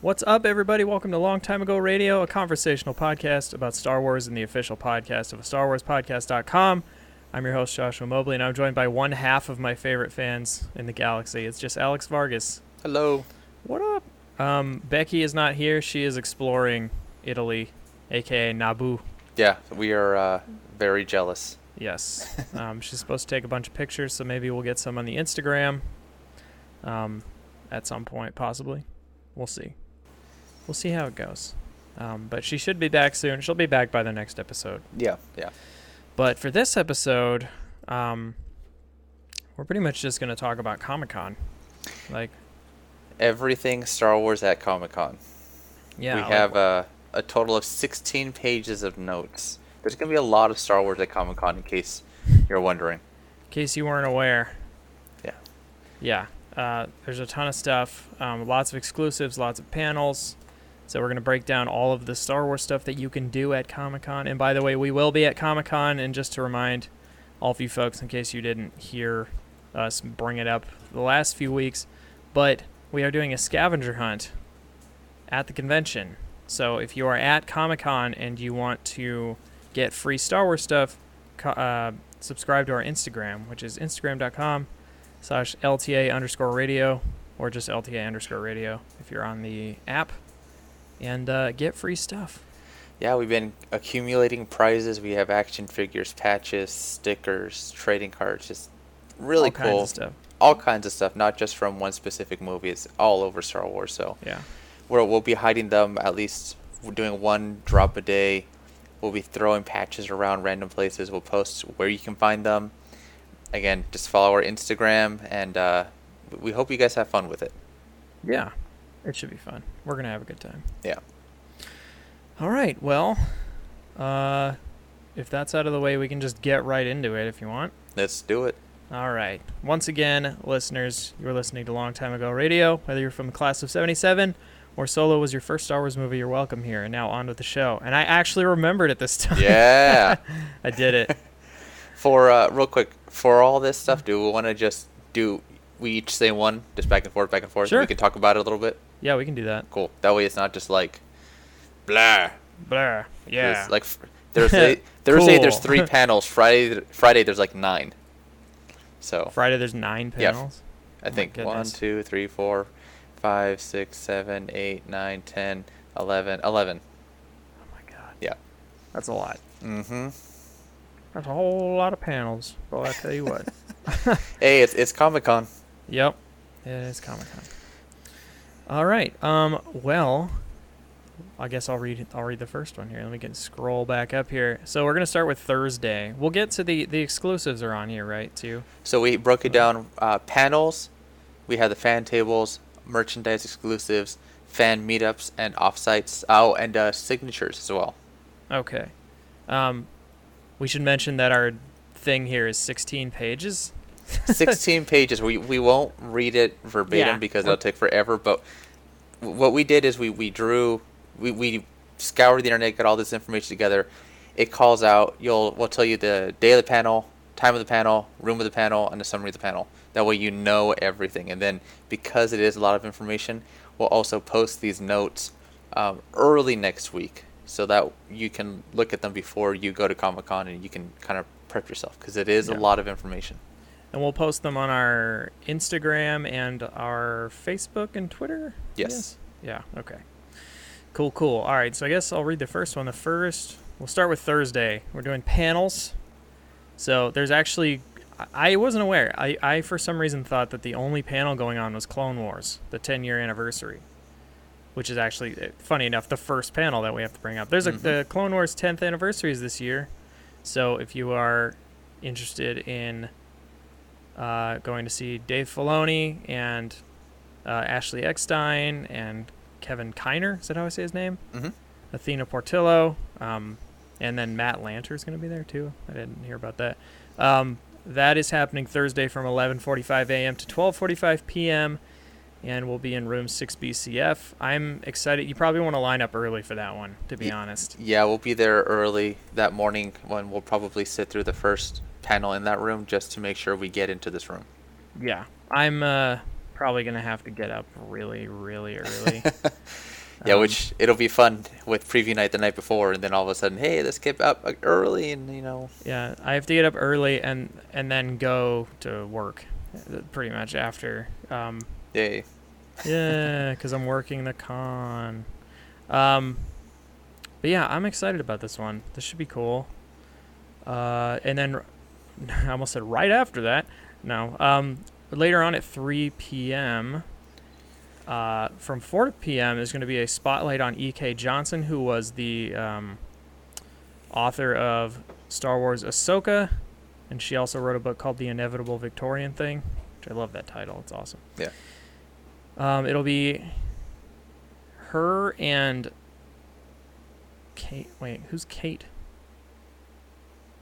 What's up, everybody? Welcome to Long Time Ago Radio, a conversational podcast about Star Wars and the official podcast of StarWarsPodcast.com. I'm your host, Joshua Mobley, and I'm joined by one half of my favorite fans in the galaxy. It's just Alex Vargas. Hello. What up? Um, Becky is not here. She is exploring Italy, aka Naboo. Yeah, we are uh, very jealous. Yes. um, she's supposed to take a bunch of pictures, so maybe we'll get some on the Instagram um, at some point, possibly. We'll see. We'll see how it goes. Um, but she should be back soon. She'll be back by the next episode. Yeah, yeah. But for this episode, um, we're pretty much just going to talk about Comic Con. Like, Everything Star Wars at Comic Con. yeah. we like, have uh, a total of 16 pages of notes. There's going to be a lot of Star Wars at Comic Con in case you're wondering. in case you weren't aware. Yeah. Yeah. Uh, there's a ton of stuff. Um, lots of exclusives, lots of panels. So we're going to break down all of the Star Wars stuff that you can do at Comic Con. And by the way, we will be at Comic Con. And just to remind all of you folks, in case you didn't hear us bring it up the last few weeks, but we are doing a scavenger hunt at the convention. So if you are at Comic Con and you want to get free Star Wars stuff, uh, subscribe to our Instagram, which is instagram.com slash LTA underscore radio or just LTA underscore radio if you're on the app and uh, get free stuff. Yeah, we've been accumulating prizes. We have action figures, patches, stickers, trading cards, just really all kinds cool. of stuff. All kinds of stuff, not just from one specific movie. It's all over Star Wars. So Yeah. we're, we'll be hiding them at least. We're doing one drop a day. We'll be throwing patches around random places. We'll post where you can find them. Again, just follow our Instagram, and uh, we hope you guys have fun with it. Yeah. It should be fun. We're going to have a good time. Yeah. All right. Well, uh, if that's out of the way, we can just get right into it if you want. Let's do it. All right. Once again, listeners, you're listening to Long Time Ago Radio. Whether you're from the class of 77 or Solo was your first Star Wars movie, you're welcome here. And now on with the show. And I actually remembered it this time. Yeah. I did it. for uh, real quick, for all this stuff, do we want to just do? We each say one, just back and forth, back and forth. Sure. We can talk about it a little bit. Yeah, we can do that. Cool. That way, it's not just like, blah. Blah. Yeah. There's, like Thursday, Thursday there's three panels. Friday, Friday there's like nine. So Friday, there's nine panels. Yeah. I Oh think one, two, three, four, five, six, seven, eight, nine, ten, eleven, eleven. Oh my god. Yeah. That's a lot. Mm-hmm. That's a whole lot of panels. Boy, I tell you what. Hey, it's it's Comic Con. Yep, Yeah, it is Comic Con. All right. Um. Well, I guess I'll read. I'll read the first one here. Let me get scroll back up here. So we're gonna start with Thursday. We'll get to the the exclusives are on here, right? Too. So we broke it down uh, panels. We had the fan tables, merchandise exclusives, fan meetups, and offsites. Oh, and uh, signatures as well. Okay. Um, we should mention that our thing here is 16 pages. 16 pages. We we won't read it verbatim Yeah. because it'll take forever. But what we did is we we drew, we we scoured the internet, got all this information together. It calls out. You'll we'll tell you the day of the panel, time of the panel, room of the panel, and the summary of the panel. That way you know everything. And then because it is a lot of information, we'll also post these notes um, early next week so that you can look at them before you go to Comic Con and you can kind of prep yourself because it is Yeah. a lot of information. And we'll post them on our Instagram and our Facebook and Twitter. Yes. Yeah. Okay. Cool. Cool. All right. So I guess I'll read the first one. The first, we'll start with Thursday. We're doing panels. So there's actually, I wasn't aware. I, I for some reason thought that the only panel going on was Clone Wars, the 10 year anniversary, which is actually uh, funny enough the first panel that we have to bring up. There's a Mhm. the Clone Wars 10th anniversary is this year. So if you are interested in uh, going to see Dave Filoni and uh, Ashley Eckstein and Kevin Kiner. Is that how I say his name? Mhm. Athena Portillo. Um, and then Matt Lanter is going to be there too. I didn't hear about that. Um, that is happening Thursday from 11:45 a.m. to 12:45 p.m. and we'll be in room 6BCF. I'm excited. You probably want to line up early for that one, to be Ye- honest. Yeah, we'll be there early that morning when we'll probably sit through the first panel in that room just to make sure we get into this room. Yeah, I'm uh, probably gonna have to get up really, really early. yeah, Um, which it'll be fun with preview night the night before, and then all of a sudden, hey, let's get up early, and you know, Yeah, I have to get up early and and then go to work, uh, pretty much after. Um, yay. yeah, because I'm working the con. Um, but yeah, I'm excited about this one. This should be cool. Uh, and then I almost said right after that. No. Um, later on at 3 p.m. Uh, from 4 p.m. is going to be a spotlight on E.K. Johnston, who was the um, author of Star Wars Ahsoka, and she also wrote a book called The Inevitable Victorian Thing, which I love that title. It's awesome. Yeah. Um, it'll be her and Kate. Wait, who's Kate?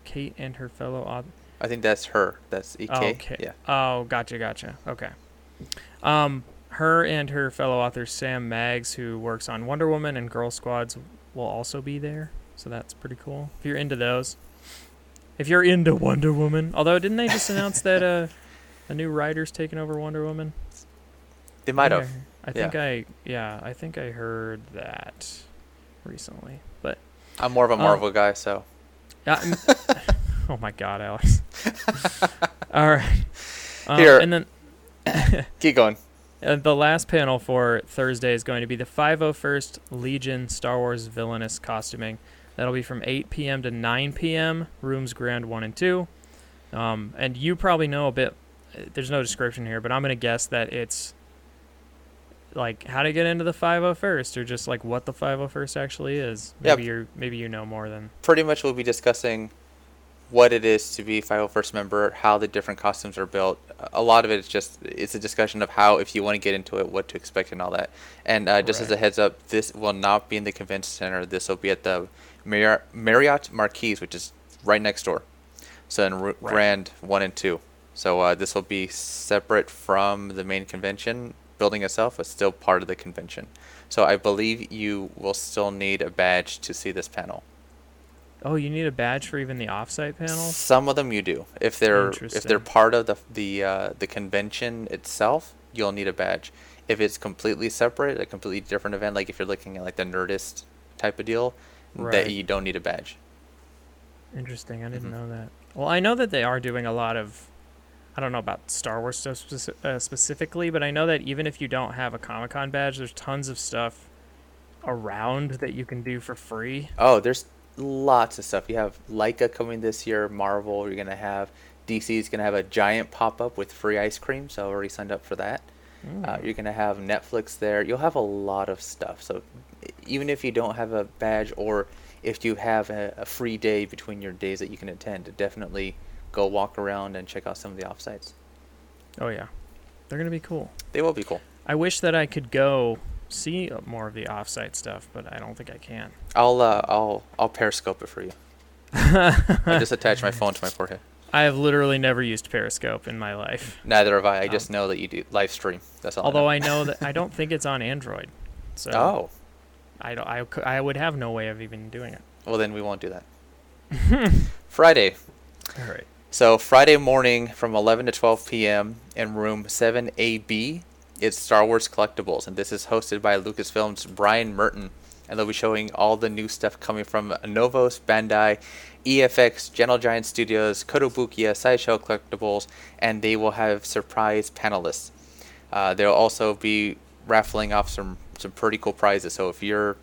Kate and her fellow author. I think that's her. That's EK. Oh, okay. Yeah. Oh, gotcha, gotcha. Okay. Um, her and her fellow author Sam Maggs, who works on Wonder Woman and Girl Squads, will also be there. So that's pretty cool. If you're into those, if you're into Wonder Woman, although didn't they just announce that uh, a new writer's taking over Wonder Woman? They might have. I, think I yeah I think I heard that recently, but I'm more of a Um, Marvel guy, so yeah. Oh my God, Alex. All right. Um, Here. and then keep going. Uh, the last panel for Thursday is going to be the 501st Legion Star Wars Villainous Costuming. That'll be from 8 p.m. to 9 p.m. Rooms Grand 1 and 2. Um, and you probably know a bit. uh, There's no description here, but I'm going to guess that it's like how to get into the 501st or just like what the 501st actually is. Yeah. Maybe you're maybe you know more than Pretty much, we'll be discussing what it is to be 501st member, how the different costumes are built. A lot of it is just it's a discussion of how, if you want to get into it, what to expect and all that. And uh, just as a heads up, this will not be in the convention center. This will be at the Marriott, Marriott Marquis, which is right next door. So in Ru- Right. Grand one and two. So uh, this will be separate from the main convention building itself, but still part of the convention. So I believe you will still need a badge to see this panel. Oh, you need a badge for even the offsite panels? Some of them you do. If they're if they're part of the the uh, the convention itself, you'll need a badge. If it's completely separate, a completely different event, like if you're looking at like the Nerdist type of deal, Right. that you don't need a badge. Interesting. I didn't Mhm. know that. Well, I know that they are doing a lot of. I don't know about Star Wars stuff speci- uh, specifically, but I know that even if you don't have a Comic Con badge, there's tons of stuff around that you can do for free. Oh, there's lots of stuff. You have Laika coming this year, Marvel. You're gonna have DC is gonna have a giant pop up with free ice cream. So I already signed up for that. Uh, Mm. you're gonna have Netflix there. You'll have a lot of stuff. So even if you don't have a badge, or if you have a, a free day between your days that you can attend, definitely go walk around and check out some of the offsites. Oh yeah, they're gonna be cool. They will be cool. I wish that I could go see more of the offsite stuff, but I don't think I can. I'll uh, I'll I'll periscope it for you. I just attach my phone to my forehead. I have literally never used Periscope in my life. Neither have I. I Um, just know that you do live stream. That's all. Although I I know that I don't think it's on Android, so oh I don't. I, I would have no way of even doing it. well, then we won't do that. Friday. All right. So Friday morning from 11 to 12 p.m. in room 7AB, it's Star Wars Collectibles, and this is hosted by Lucasfilm's Brian Merten, and they'll be showing all the new stuff coming from Novos, Bandai, EFX, Gentle Giant Studios, Kotobukiya, Sideshow Collectibles, and they will have surprise panelists. Uh, they'll also be raffling off some some pretty cool prizes. So if you're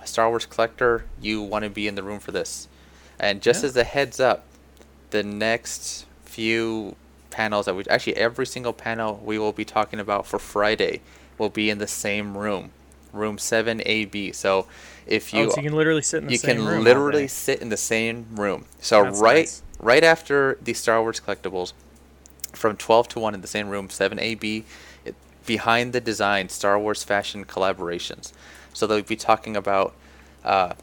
a Star Wars collector, you want to be in the room for this. And just Yeah. as a heads up, the next few panels that we actually every single panel we will be talking about for Friday will be in the same room, room 7AB. So if you oh, so you can literally sit in the you same can room all literally sit in the same room. So That's right nice. right after the Star Wars collectibles, from 12 to 1 in the same room, 7AB, it, behind the design Star Wars fashion collaborations. So they'll be talking about uh,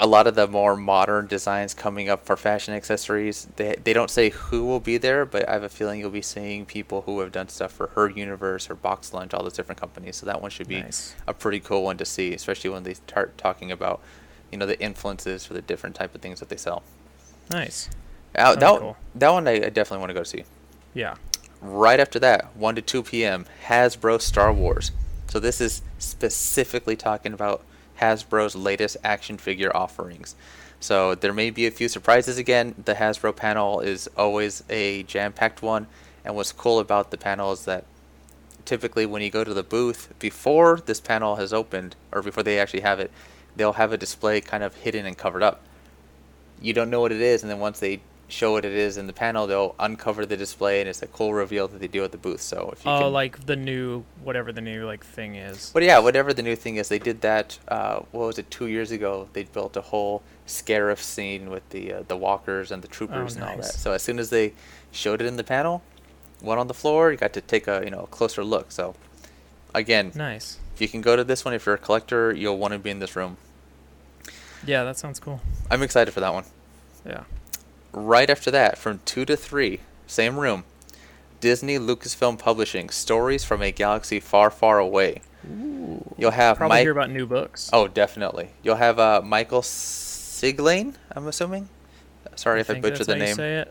a lot of the more modern designs coming up for fashion accessories. They, they don't say who will be there, but I have a feeling you'll be seeing people who have done stuff for Her Universe or Box Lunch, all those different companies. So that one should be Nice. a pretty cool one to see, especially when they start talking about, you know, the influences for the different type of things that they sell. Nice. Uh, that, cool. that one I, I definitely want to go see. Yeah. Right after that, 1 to 2 p.m., Hasbro Star Wars. So this is specifically talking about Hasbro's latest action figure offerings. So there may be a few surprises again. The Hasbro panel is always a jam-packed one, and what's cool about the panel is that typically when you go to the booth before this panel has opened or before they actually have it, they'll have a display kind of hidden and covered up. You don't know what it is, and then once they show what it is in the panel, they'll uncover the display, and it's a cool reveal that they do at the booth. So if you Oh, can, like the new whatever the new like thing is. but yeah, whatever the new thing is, they did that. Uh, what was it? Two years ago, they built a whole Scarif scene with the uh, the walkers and the troopers and all that. Oh. So as soon as they showed it in the panel, one on the floor, you got to take a you know a closer look. So again, Nice. if you can go to this one, if you're a collector, you'll want to be in this room. Yeah, that sounds cool. I'm excited for that one. Yeah. Right after that, from two to three, same room. Disney Lucasfilm Publishing: Stories from a Galaxy Far, Far Away. Ooh. You'll have Probably Mike. hear about new books. Oh, definitely. You'll have uh, Michael Siglain, I'm assuming. Sorry if I butchered that's the how you name. Say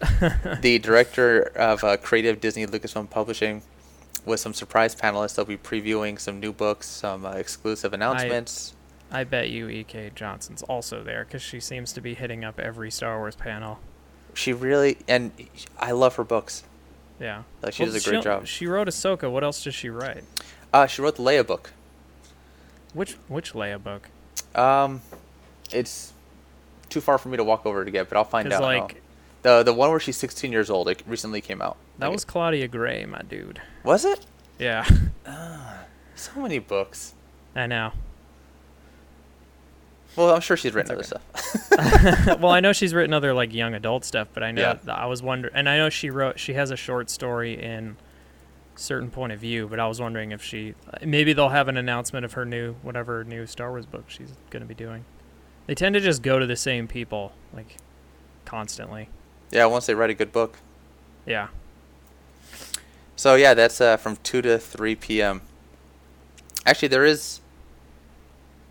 it. The director of uh, creative Disney Lucasfilm Publishing, with some surprise panelists. They'll be previewing some new books, some uh, exclusive announcements. I bet you E.K. Johnston's also there because she seems to be hitting up every Star Wars panel. She really, and I love her books. Yeah. Like she Well, does a great job. She wrote Ahsoka. What else does she write? Uh, she wrote the Leia book. Which which Leia book? Um, it's too far for me to walk over to get, but I'll find out. like the the one where she's 16 years old. It recently came out. that Like, was Claudia Gray, my dude. Was it? Yeah. So many books. I know. Well, I'm sure she's written other stuff. well, I know she's written other like young adult stuff, but I know Yeah. I was wondering, and I know she wrote she has a short story in certain point of view, but I was wondering if she maybe they'll have an announcement of her new whatever new Star Wars book she's going to be doing. They tend to just go to the same people like constantly. yeah, once they write a good book. Yeah. So yeah, that's uh, from 2 to 3 p.m. Actually, there is.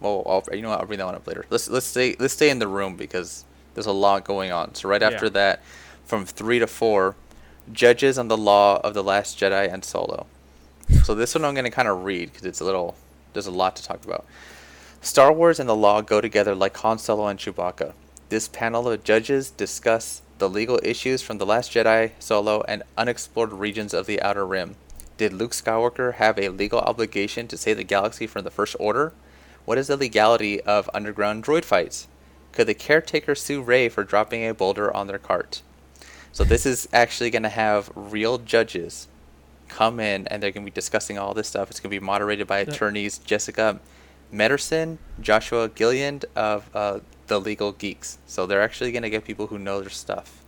Well, I'll, you know what? I'll bring that one up later. Let's let's stay let's stay in the room because there's a lot going on. So right after Yeah. that, from three to four, judges on the law of the Last Jedi and Solo. So this one I'm gonna kind of read because it's a little. There's a lot to talk about. Star Wars and the law go together like Han Solo and Chewbacca. This panel of judges discuss the legal issues from The Last Jedi, Solo, and unexplored regions of the Outer Rim. Did Luke Skywalker have a legal obligation to save the galaxy from the First Order? What is the legality of underground droid fights? Could the caretaker sue Rey for dropping a boulder on their cart? So this is actually going to have real judges come in and they're going to be discussing all this stuff. It's going to be moderated by attorneys Jessica Mederson, Joshua Gilliland of uh, the Legal Geeks. So they're actually going to get people who know their stuff.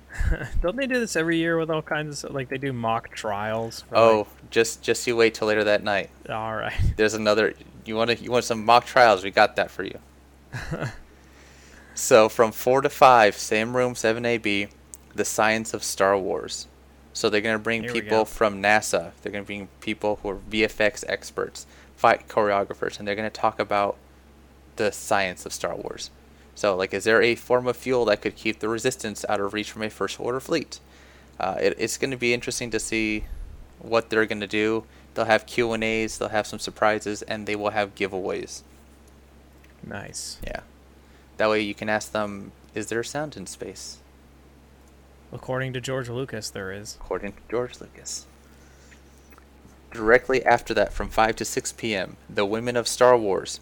Don't they do this every year with all kinds of? Like they do mock trials. for, Oh, just just you wait till later that night. all right. There's another. You want to you want some mock trials? We got that for you. so from four to five, same room, seven AB, the science of Star Wars. So they're gonna bring Here people from NASA. They're gonna bring people who are VFX experts, fight choreographers, and they're gonna talk about the science of Star Wars. So like, is there a form of fuel that could keep the Resistance out of reach from a First Order fleet? Uh, it, it's going to be interesting to see what they're going to do. They'll have Q and A's, they'll have some surprises, and they will have giveaways. Nice. Yeah, that way you can ask them, "Is there sound in space?" According to George Lucas, there is. According to George Lucas. Directly after that, from 5 to 6 p.m., The Women of Star Wars.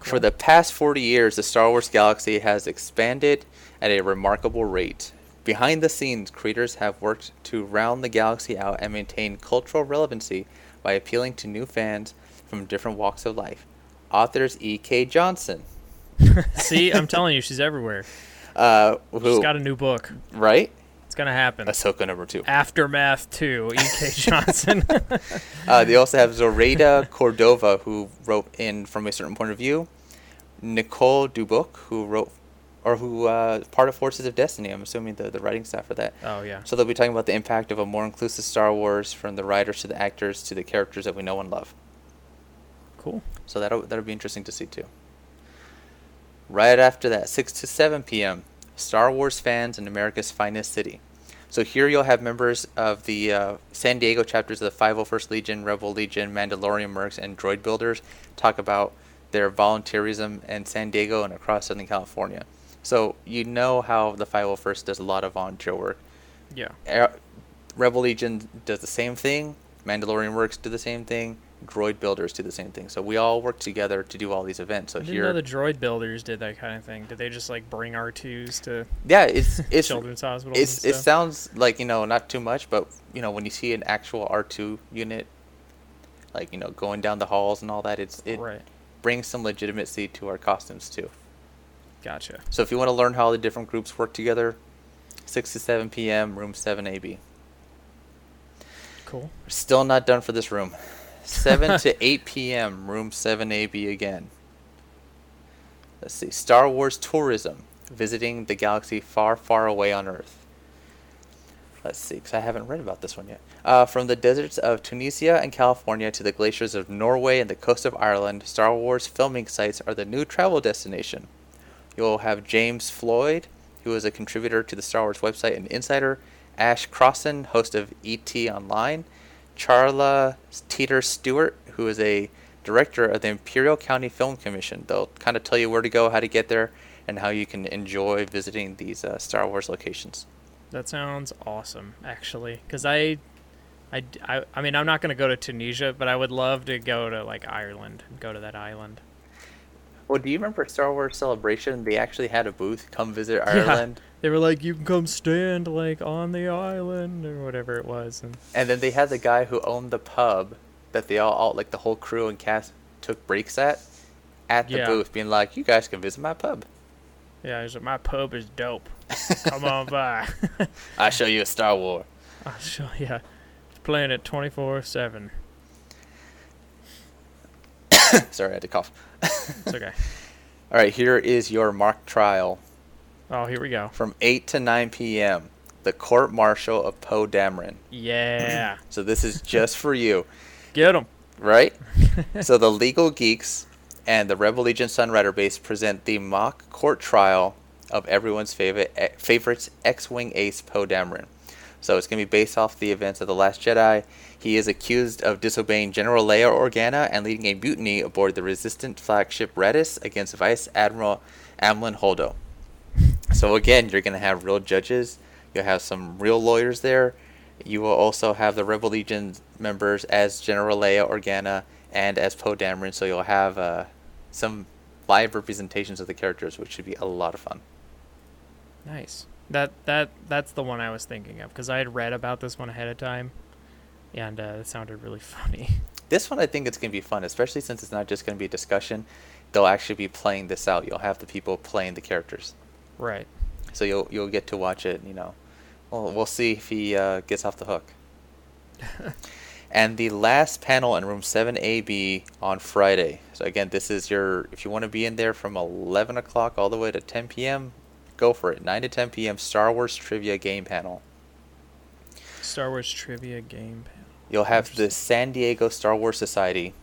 For the past 40 years, the Star Wars galaxy has expanded at a remarkable rate. Behind the scenes, creators have worked to round the galaxy out and maintain cultural relevancy by appealing to new fans from different walks of life. Authors E.K. Johnston, See, I'm telling you, she's everywhere. uh, She's who, got a new book. right? It's gonna happen. Ahsoka number two. Aftermath 2, E.K. Johnston. Uh, they also have Zoraida Cordova, who wrote in From a Certain Point of View. Nicole Dubuc, who wrote, or who uh, part of Forces of Destiny. I'm assuming the, the writing staff for that. oh yeah. So they'll be talking about the impact of a more inclusive Star Wars, from the writers to the actors to the characters that we know and love. Cool. So that'll that'll be interesting to see too. Right after that, 6 to 7 p.m. Star Wars fans in America's finest city. So here you'll have members of the uh, San Diego chapters of the 501st Legion, Rebel Legion, Mandalorian Mercs, and Droid Builders talk about their volunteerism in San Diego and across Southern California. So you know how the 501st does a lot of volunteer work. Yeah. Air- Rebel Legion does the same thing. Mandalorian Mercs do the same thing. Droid Builders do the same thing. So we all work together to do all these events. So I didn't here, know the droid builders did that kind of thing. Did they just like bring R2s to yeah, it's it's children's hospitals? it's it sounds like you know not too much, but you know when you see an actual R two unit, like you know going down the halls and all that, it's it right. brings some legitimacy to our costumes too. Gotcha. So if you want to learn how the different groups work together, six to seven p.m. room seven AB. Cool. We're still not done for this room. 7 to 8 p.m., room 7AB again. Let's see. Star Wars tourism, visiting the galaxy far, far away on Earth. Let's see, because I haven't read about this one yet. Uh, from the deserts of Tunisia and California to the glaciers of Norway and the coast of Ireland, Star Wars filming sites are the new travel destination. You'll have James Floyd, who is a contributor to the Star Wars website and insider, Ash Crossan, host of ET Online, Charla Teeter Stewart, who is a director of the Imperial County Film Commission. They'll kind of tell you where to go, how to get there, and how you can enjoy visiting these uh, Star Wars locations. That sounds awesome, actually. Because I, I, I mean, I'm not going to go to Tunisia, but I would love to go to like Ireland and go to that island. Well, do you remember Star Wars Celebration? They actually had a booth. Come visit Ireland. They were like, you can come stand like on the island or whatever it was, and And then they had the guy who owned the pub that they all, all like the whole crew and cast took breaks at, at the Yeah. booth, being like, "You guys can visit my pub. yeah, he's like, my pub is dope. Come on by. I'll show you a Star Wars." I'll show yeah, it's playing it 24 seven. Sorry, I had to cough. It's okay. All right, here is your mock trial Oh, here we go. from 8 to 9 p.m. The court martial of Poe Dameron. Yeah, So this is just for you, get him. right? so the legal geeks and the Rebel Legion Sunrider base present the mock court trial of everyone's favorite eh, favorites X-wing ace Poe Dameron. So it's going to be based off the events of the Last Jedi. He is accused of disobeying General Leia Organa and leading a mutiny aboard the resistant flagship Raddus against Vice Admiral Amilyn Holdo. So again, you're going to have real judges. You'll have some real lawyers there. You will also have the Rebel Legion members as General Leia Organa and as Poe Dameron. So you'll have uh, some live representations of the characters, which should be a lot of fun. Nice. That that that's the one I was thinking of because I had read about this one ahead of time, and uh, it sounded really funny. This one, I think it's going to be fun, especially since it's not just going to be a discussion. They'll actually be playing this out. You'll have the people playing the characters, right. so you'll you'll get to watch it. You know, well, we'll see if he uh, gets off the hook. and the last panel in room 7AB on Friday. So again, this is your if you want to be in there from 11 o'clock all the way to 10 p.m. Go for it. 9 to 10 p.m. Star Wars trivia game panel. Star Wars trivia game panel. You'll have the San Diego Star Wars Society,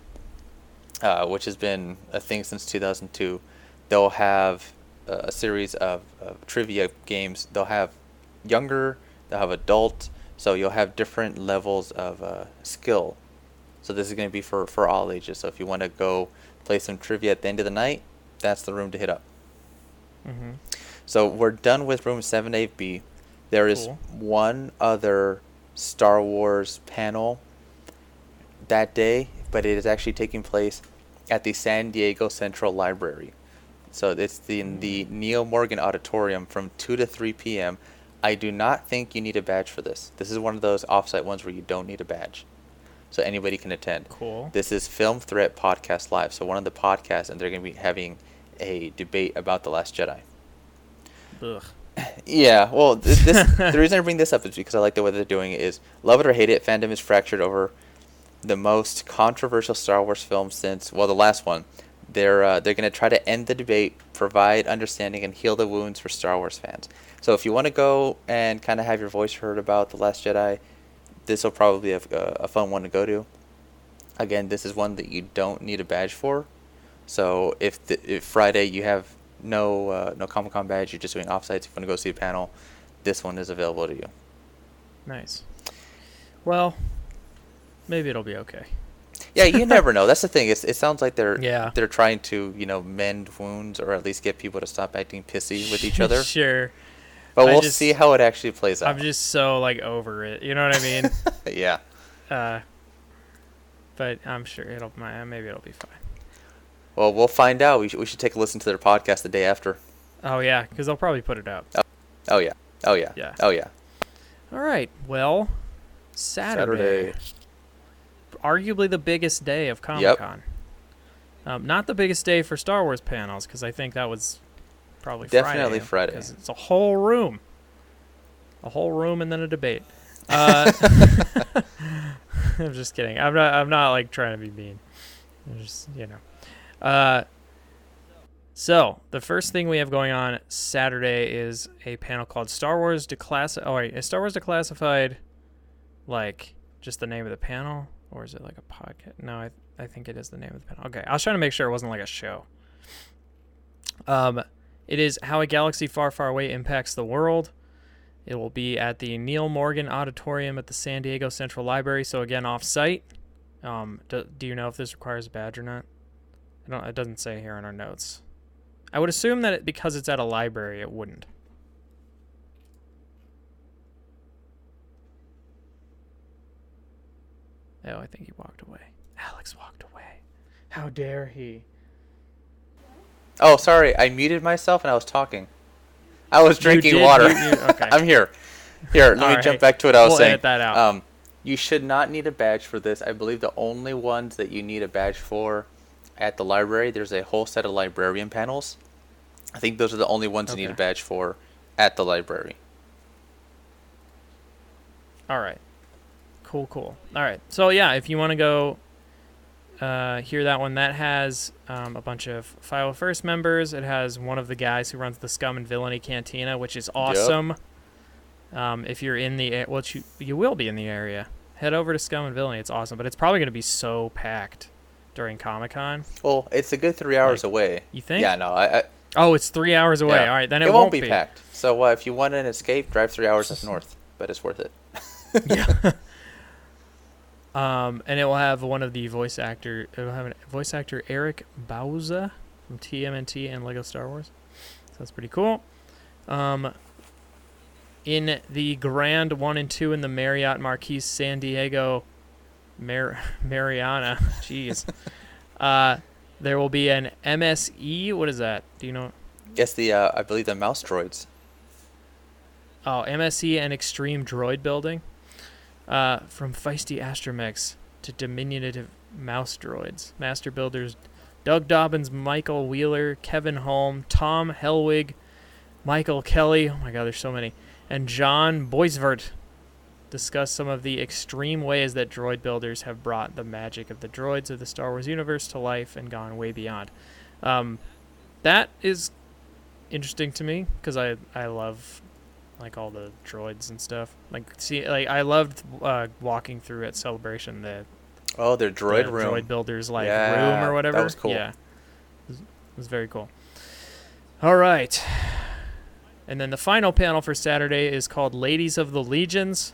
uh, which has been a thing since 2002. They'll have uh, a series of, of trivia games. They'll have younger, they'll have adult, so you'll have different levels of uh, skill. So this is going to be for, for all ages. So if you want to go play some trivia at the end of the night, that's the room to hit up. Mm-hmm. So we're done with room 7AB. There is Cool. one other Star Wars panel that day, but it is actually taking place at the San Diego Central Library. So it's the, in the hmm. Neil Morgan Auditorium from 2 to 3 p.m. I do not think you need a badge for this. This is one of those offsite ones where you don't need a badge. So anybody can attend. Cool. This is Film Threat Podcast Live. So one of the podcasts, and they're going to be having a debate about The Last Jedi. Ugh. Yeah, well, this the reason I bring this up is because I like the way they're doing it. Is love it or hate it, fandom is fractured over the most controversial Star Wars film since well, the last one. They're uh, they're gonna try to end the debate, provide understanding, and heal the wounds for Star Wars fans. So if you want to go and kind of have your voice heard about the Last Jedi, this will probably be a, a fun one to go to. Again, this is one that you don't need a badge for. So if the, if Friday you have no uh, no Comic Con badge, you're just doing offsites. If you want to go see a panel, this one is available to you. Nice. Well, maybe it'll be okay. Yeah, you never know. That's the thing. It's, it sounds like they're Yeah. they're trying to you know mend wounds or at least get people to stop acting pissy with each other. sure. But I we'll just- see how it actually plays out. I'm just so like over it. You know what I mean? yeah. uh, but I'm sure it'll maybe it'll be fine. Well, we'll find out. We should, we should take a listen to their podcast the day after. Oh yeah, because they'll probably put it up. Oh yeah. Oh yeah. Yeah. Oh yeah. All right. Well, Saturday, arguably the biggest day of Comic Yep. Con. Um, not the biggest day for Star Wars panels because I think that was probably Friday. Definitely Friday. Friday. 'cause it's a whole room, a whole room, and then a debate. Uh, I'm just kidding. I'm not. I'm not like trying to be mean. I'm just you know. Uh, so the first thing we have going on Saturday is a panel called Star Wars Declassified. Oh wait, is Star Wars Declassified like just the name of the panel, or is it like a podcast? No, I I think it is the name of the panel. Okay, I was trying to make sure it wasn't like a show. Um, it is how a galaxy far, far away impacts the world. It will be at the Neil Morgan Auditorium at the San Diego Central Library. So again, off site. Um, do, do you know if this requires a badge or not? I don't. It doesn't say here in our notes. I would assume that it, because it's at a library, it wouldn't. Oh, I think he walked away. Alex walked away. How dare he? Oh, sorry. I muted myself and I was talking. I was drinking did- water. you- you- okay. I'm here. Here, let me Alright. jump back to what I was We'll saying. edit that out. Um, you should not need a badge for this. I believe the only ones that you need a badge for at the library, there's a whole set of librarian panels. I think those are the only ones you need a badge for at the library. All right. Cool, cool. All right. So yeah, if you want to go uh, hear that one, that has um, a bunch of 501st members. It has one of the guys who runs the Scum and Villainy Cantina, which is awesome. Um, if you're in the, well, you you will be in the area. Head over to Scum and Villainy. It's awesome, but it's probably going to be so packed during Comic Con. Well, it's a good three hours Like, away. You think? Yeah, no, I, I, Oh, it's three hours away. yeah. All right, then it, it, won't, be, packed. So uh, if you want an escape, drive three hours up north, but it's worth it. yeah. um, and it will have one of the voice actor. It will have a voice actor Eric Bauza from TMNT and Lego Star Wars. So that's pretty cool. Um, in the Grand One and Two in the Marriott Marquis San Diego, Mar- Mariana. Jeez. uh, there will be an MSE. What is that? Do you know? Guess the uh, I believe the mouse droids. Oh, MSE and Extreme Droid Building. Uh, from feisty astromechs to diminutive mouse droids. Master builders Doug Dobbins, Michael Wheeler, Kevin Holm, Tom Helwig, Michael Kelly. Oh my god, there's so many. And John Boisvert discuss some of the extreme ways that droid builders have brought the magic of the droids of the Star Wars universe to life and gone way beyond. Um, that is interesting to me because I I love like all the droids and stuff. Like see, like I loved uh, walking through at Celebration the, Oh, their droid the room. droid builders like Yeah, room or whatever. that was cool. Yeah, it was, it was very cool. All right, and then the final panel for Saturday is called "Ladies of the Legions."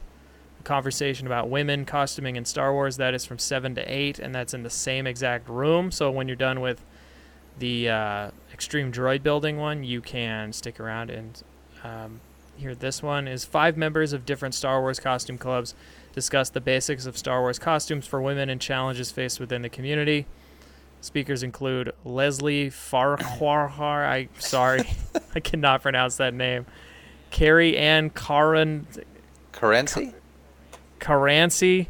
Conversation about women costuming in Star Wars. That is from seven to eight, and that's in the same exact room. So when you're done with the uh, Extreme Droid Building one, you can stick around and um, hear this one. Is five members of different Star Wars costume clubs discuss the basics of Star Wars costumes for women and challenges faced within the community. Speakers include Leslie Farquhar. I sorry, I cannot pronounce that name. Carrie Ann Caron Currency? Caranci,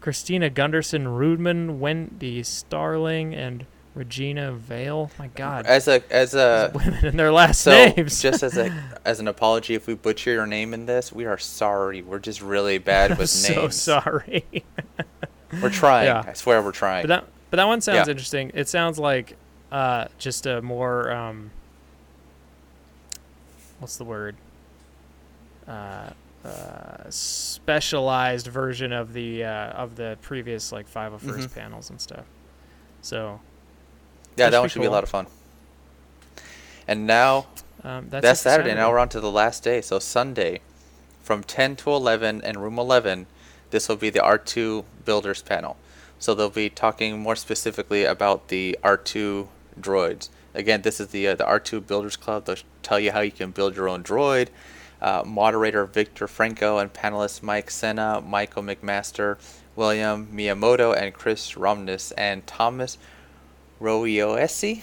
Christina Gunderson Rudman, Wendy Starling, and Regina Vale. My God, As a as a women and their last so names. just as a as an apology if we butcher your name in this, we are sorry. We're just really bad with so names. sorry. We're trying. Yeah. I swear we're trying. But that but that one sounds Yeah. interesting. It sounds like uh, just a more um, what's the word? Uh, uh, specialized version of the uh, of the previous like 501st Mhm. panels and stuff. So yeah, that that should one be should be a lot of fun. And now um, that's, that's, for Saturday. Now we're on to the last day. So Sunday, from 10 to 11 in room 11, this will be the R2 builders panel. So they'll be talking more specifically about the R2 droids. Again, this is the uh, the R2 Builders Club. They'll tell you how you can build your own droid. Uh, moderator Victor Franco and panelists Mike Senna, Michael McMaster, William Miyamoto, and Chris Romness and Thomas Roioesi.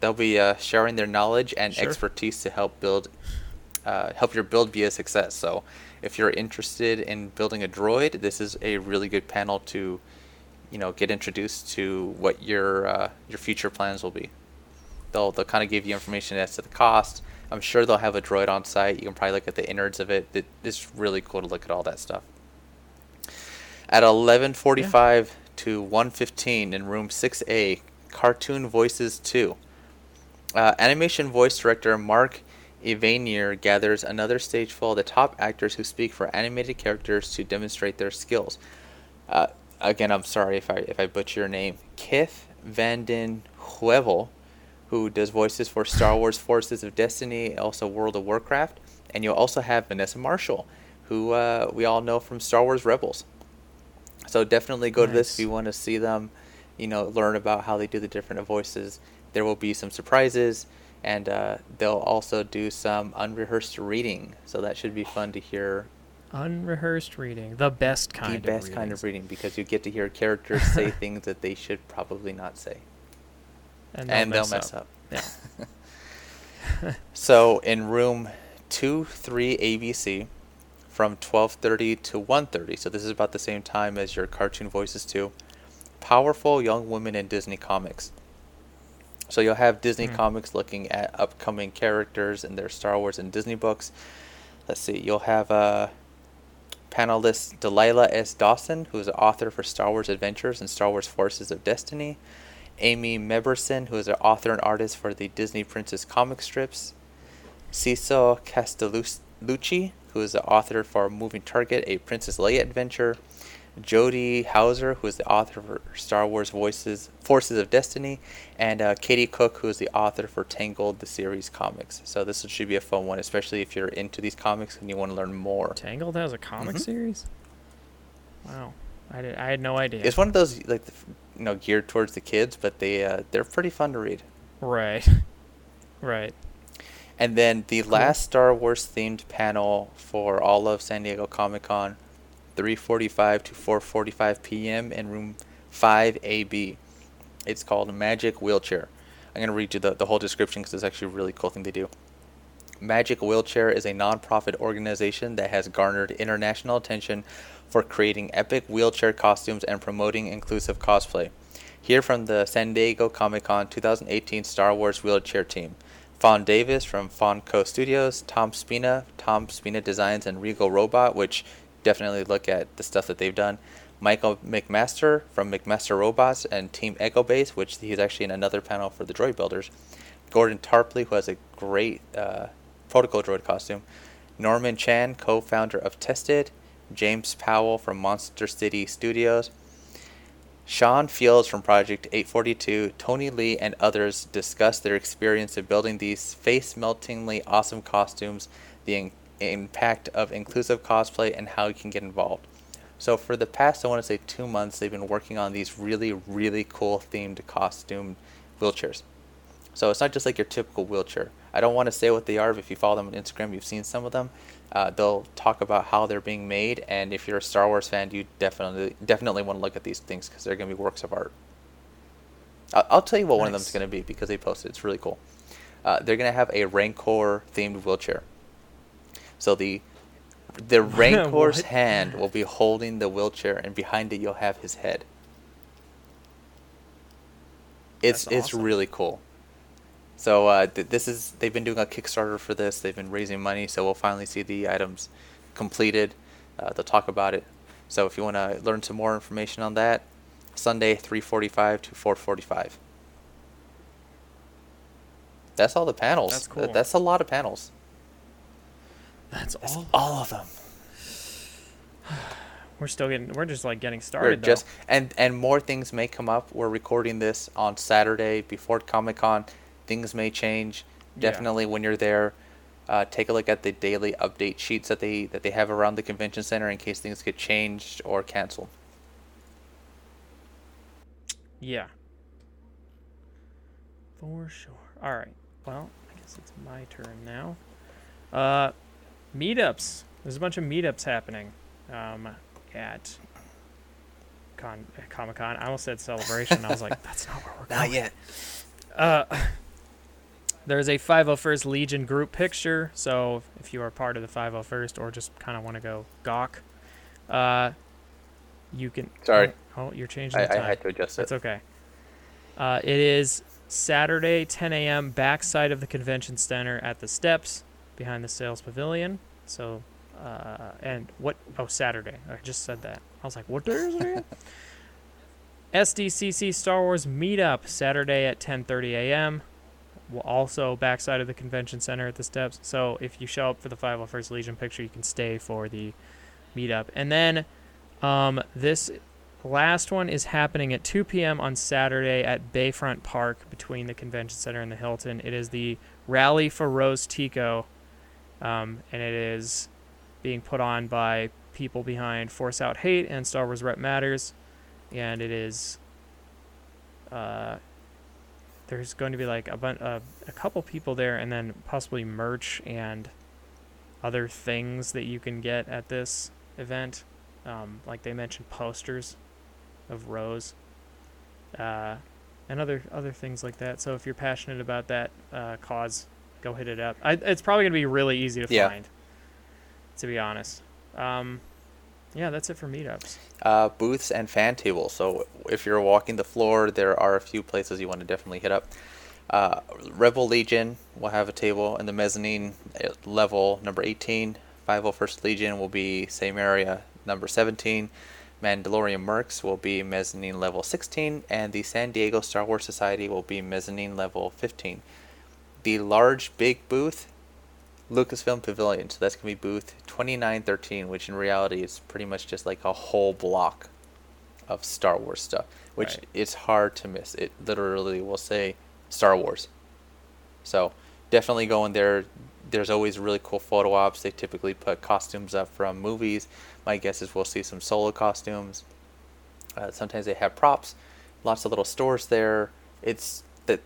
They'll be uh, sharing their knowledge and Sure. expertise to help build uh, help your build be a success. So, if you're interested in building a droid, this is a really good panel to, you know, get introduced to what your uh, your future plans will be. They'll they'll kind of give you information as to the cost. I'm sure they'll have a droid on site. You can probably look at the innards of it. It- It's really cool to look at all that stuff. At 11:45 to 1:15 in room 6A, Cartoon Voices 2. Uh, animation voice director Mark Evanier gathers another stage full of the top actors who speak for animated characters to demonstrate their skills. Uh, again, I'm sorry if I if I butcher your name. Kith Vanden Heuvel, who does voices for Star Wars Forces of Destiny, also World of Warcraft, and you'll also have Vanessa Marshall, who uh, we all know from Star Wars Rebels. So definitely go to this if you want to see them, you know, learn about how they do the different voices. There will be some surprises, and uh, they'll also do some unrehearsed reading. So that should be fun to hear Unrehearsed reading, the best kind. the best of kind of reading because you get to hear characters say things that they should probably not say, and and they'll mess up. Yeah. So in room two three ABC, from twelve thirty to one thirty. so this is about the same time as your cartoon voices too. Powerful young women in Disney comics. So you'll have Disney Hmm. comics looking at upcoming characters in their Star Wars and Disney books. Let's see, you'll have uh, panelist Delilah S. Dawson, who is an author for Star Wars Adventures and Star Wars Forces of Destiny. Amy Mebberson, who is an author and artist for the Disney Princess comic strips. Cecil Castellucci, who is the author for Moving Target, a Princess Leia adventure. Jody Houser, who is the author for Star Wars Voices, Forces of Destiny, and uh, Katie Cook, who is the author for Tangled, the series comics. So this should be a fun one, especially if you're into these comics and you want to learn more. Tangled has a comic Mhm. series. Wow, I did. I had no idea. It's one of those like you know geared towards the kids, but they uh, they're pretty fun to read. right. Right. And then the last Star Wars themed panel for all of San Diego Comic Con, 3:45 to 4:45 p.m. in room 5AB. It's called Magic Wheelchair. I'm gonna read you the, the whole description because it's actually a really cool thing they do. Magic Wheelchair is a non-profit organization that has garnered international attention for creating epic wheelchair costumes and promoting inclusive cosplay. Here from the San Diego Comic Con 2018 Star Wars wheelchair team. Fawn Davis from Fawn Co Studios, Tom Spina, Tom Spina Designs, and Regal Robot, which definitely look at the stuff that they've done. Michael McMaster from McMaster Robots and Team Echo Base, which he's actually in another panel for the Droid Builders. Gordon Tarpley, who has a great uh, protocol droid costume. Norman Chan, co founder of Tested. James Powell from Monster City Studios. Sean Fields from Project 842, Tony Lee, and others discuss their experience in building these face meltingly awesome costumes, the in- impact of inclusive cosplay, and how you can get involved. So, for the past, I want to say two months, they've been working on these really, really cool themed costume wheelchairs. So, it's not just like your typical wheelchair. I don't want to say what they are, but if you follow them on Instagram, you've seen some of them. Uh, they'll talk about how they're being made, and if you're a Star Wars fan, you definitely definitely want to look at these things because they're going to be works of art. I'll, I'll tell you what one of them is going to be because they posted. It's really cool. Uh, they're going to have a Rancor themed wheelchair. So the the Rancor's hand will be holding the wheelchair, and behind it you'll have his head. It's That's it's really cool. So uh, th- this is they've been doing a Kickstarter for this. They've been raising money, so we'll finally see the items completed. Uh, they'll talk about it. So if you want to learn some more information on that, Sunday 3:45 to 4:45. That's all the panels. That's Th- cool. That's a lot of panels. That's That's all. all of them. We're still getting. We're just like getting started We're just though. and and more things may come up. We're recording this on Saturday before Comic Con. Things may change. Yeah. Definitely when you're there, Uh, take a look at the daily update sheets that they that they have around the convention center in case things get changed or canceled. Yeah. For sure. All right. Well, I guess it's my turn now. Uh, meetups. There's a bunch of meetups happening um, at Con Comic Con. I almost said celebration. I was like, that's not where we're going. Not yet. Uh, there's a 501st Legion group picture. So if you are part of the 501st or just kind of want to go gawk, uh, you can. Sorry. Oh, you're changing I, the I time. had to adjust it. That's okay. Uh, it is Saturday, 10 a.m., backside of the convention center at the steps behind the sales pavilion. So, uh, and what? Oh, Saturday. I just said that. I was like, what day is it? SDCC Star Wars meetup Saturday at 10:30 a.m. Well, also backside of the convention center at the steps. So if you show up for the 501st Legion picture, you can stay for the meetup. And then um, this last one is happening at 2 p.m. on Saturday at Bayfront Park between the convention center and the Hilton. It is the Rally for Rose Tico, um, and it is being put on by people behind Force Out Hate and Star Wars Rep Matters, and it is. Uh, there's going to be like a bun- uh, a couple people there, and then possibly merch and other things that you can get at this event. Um, like they mentioned posters of Rose, uh, and other other things like that. So if you're passionate about that uh, cause, go hit it up. I, it's probably gonna be really easy to Yeah. find, to be honest. Um, yeah, that's it for meetups. uh, booths and fan tables. So if you're walking the floor, there are a few places you want to definitely hit up. Uh, Rebel Legion will have a table in the mezzanine uh, level number 18. 501st Legion will be same area number 17. Mandalorian Mercs will be mezzanine level 16, and the San Diego Star Wars Society will be mezzanine level 15. The large big booth Lucasfilm Pavilion. So that's gonna be booth 2913, which in reality is pretty much just like a whole block of Star Wars stuff, which Right. it's hard to miss. It literally will say Star Wars. So definitely go in there. There's always really cool photo ops. They typically put costumes up from movies. My guess is we'll see some solo costumes. Uh, sometimes they have props. Lots of little stores there. It's that.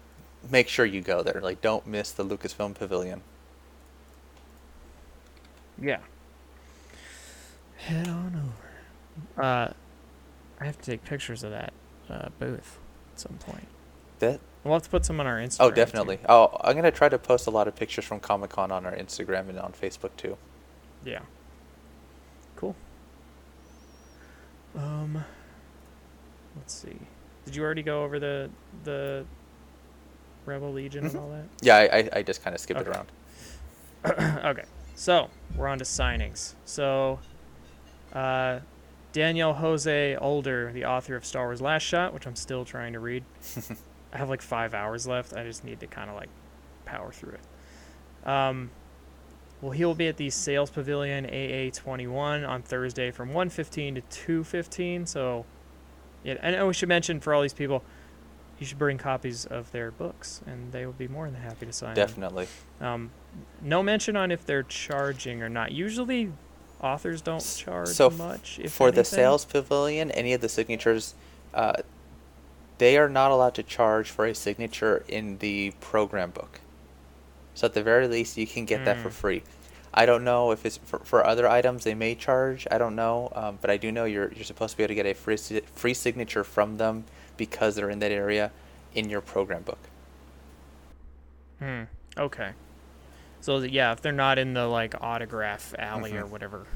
Make sure you go there. Like don't miss the Lucasfilm Pavilion. Yeah. Head on over. Uh, I have to take pictures of that uh, booth at some point. That We'll have to put some on our Instagram. Oh, too. definitely. Oh, I'm gonna try to post a lot of pictures from Comic Con on our Instagram and on Facebook too. Yeah. Cool. Um, let's see. Did you already go over the the Rebel Legion and all that? Yeah, I, I, I just kind of skip it around. okay, so we're on to signings. So, uh, Daniel Jose Older, the author of Star Wars Last Shot, which I'm still trying to read. I have like five hours left. I just need to kind of like power through it. Um, well, he'll be at the Sales Pavilion AA21 on Thursday from 1:15 to 2:15. So, yeah, and we should mention for all these people, you should bring copies of their books, and they will be more than happy to sign them. Definitely. Um, no mention on if they're charging or not. Usually, authors don't charge so f- much. If For the sales pavilion, any of the signatures, uh, they are not allowed to charge for a signature in the program book. So at the very least, you can get that for Mm. free. I don't know if it's for, for other items they may charge. I don't know, um, but I do know you're you're supposed to be able to get a free free signature from them because they're in that area in your program book. Hmm. Okay. So yeah, if they're not in the like autograph alley or Mhm. whatever,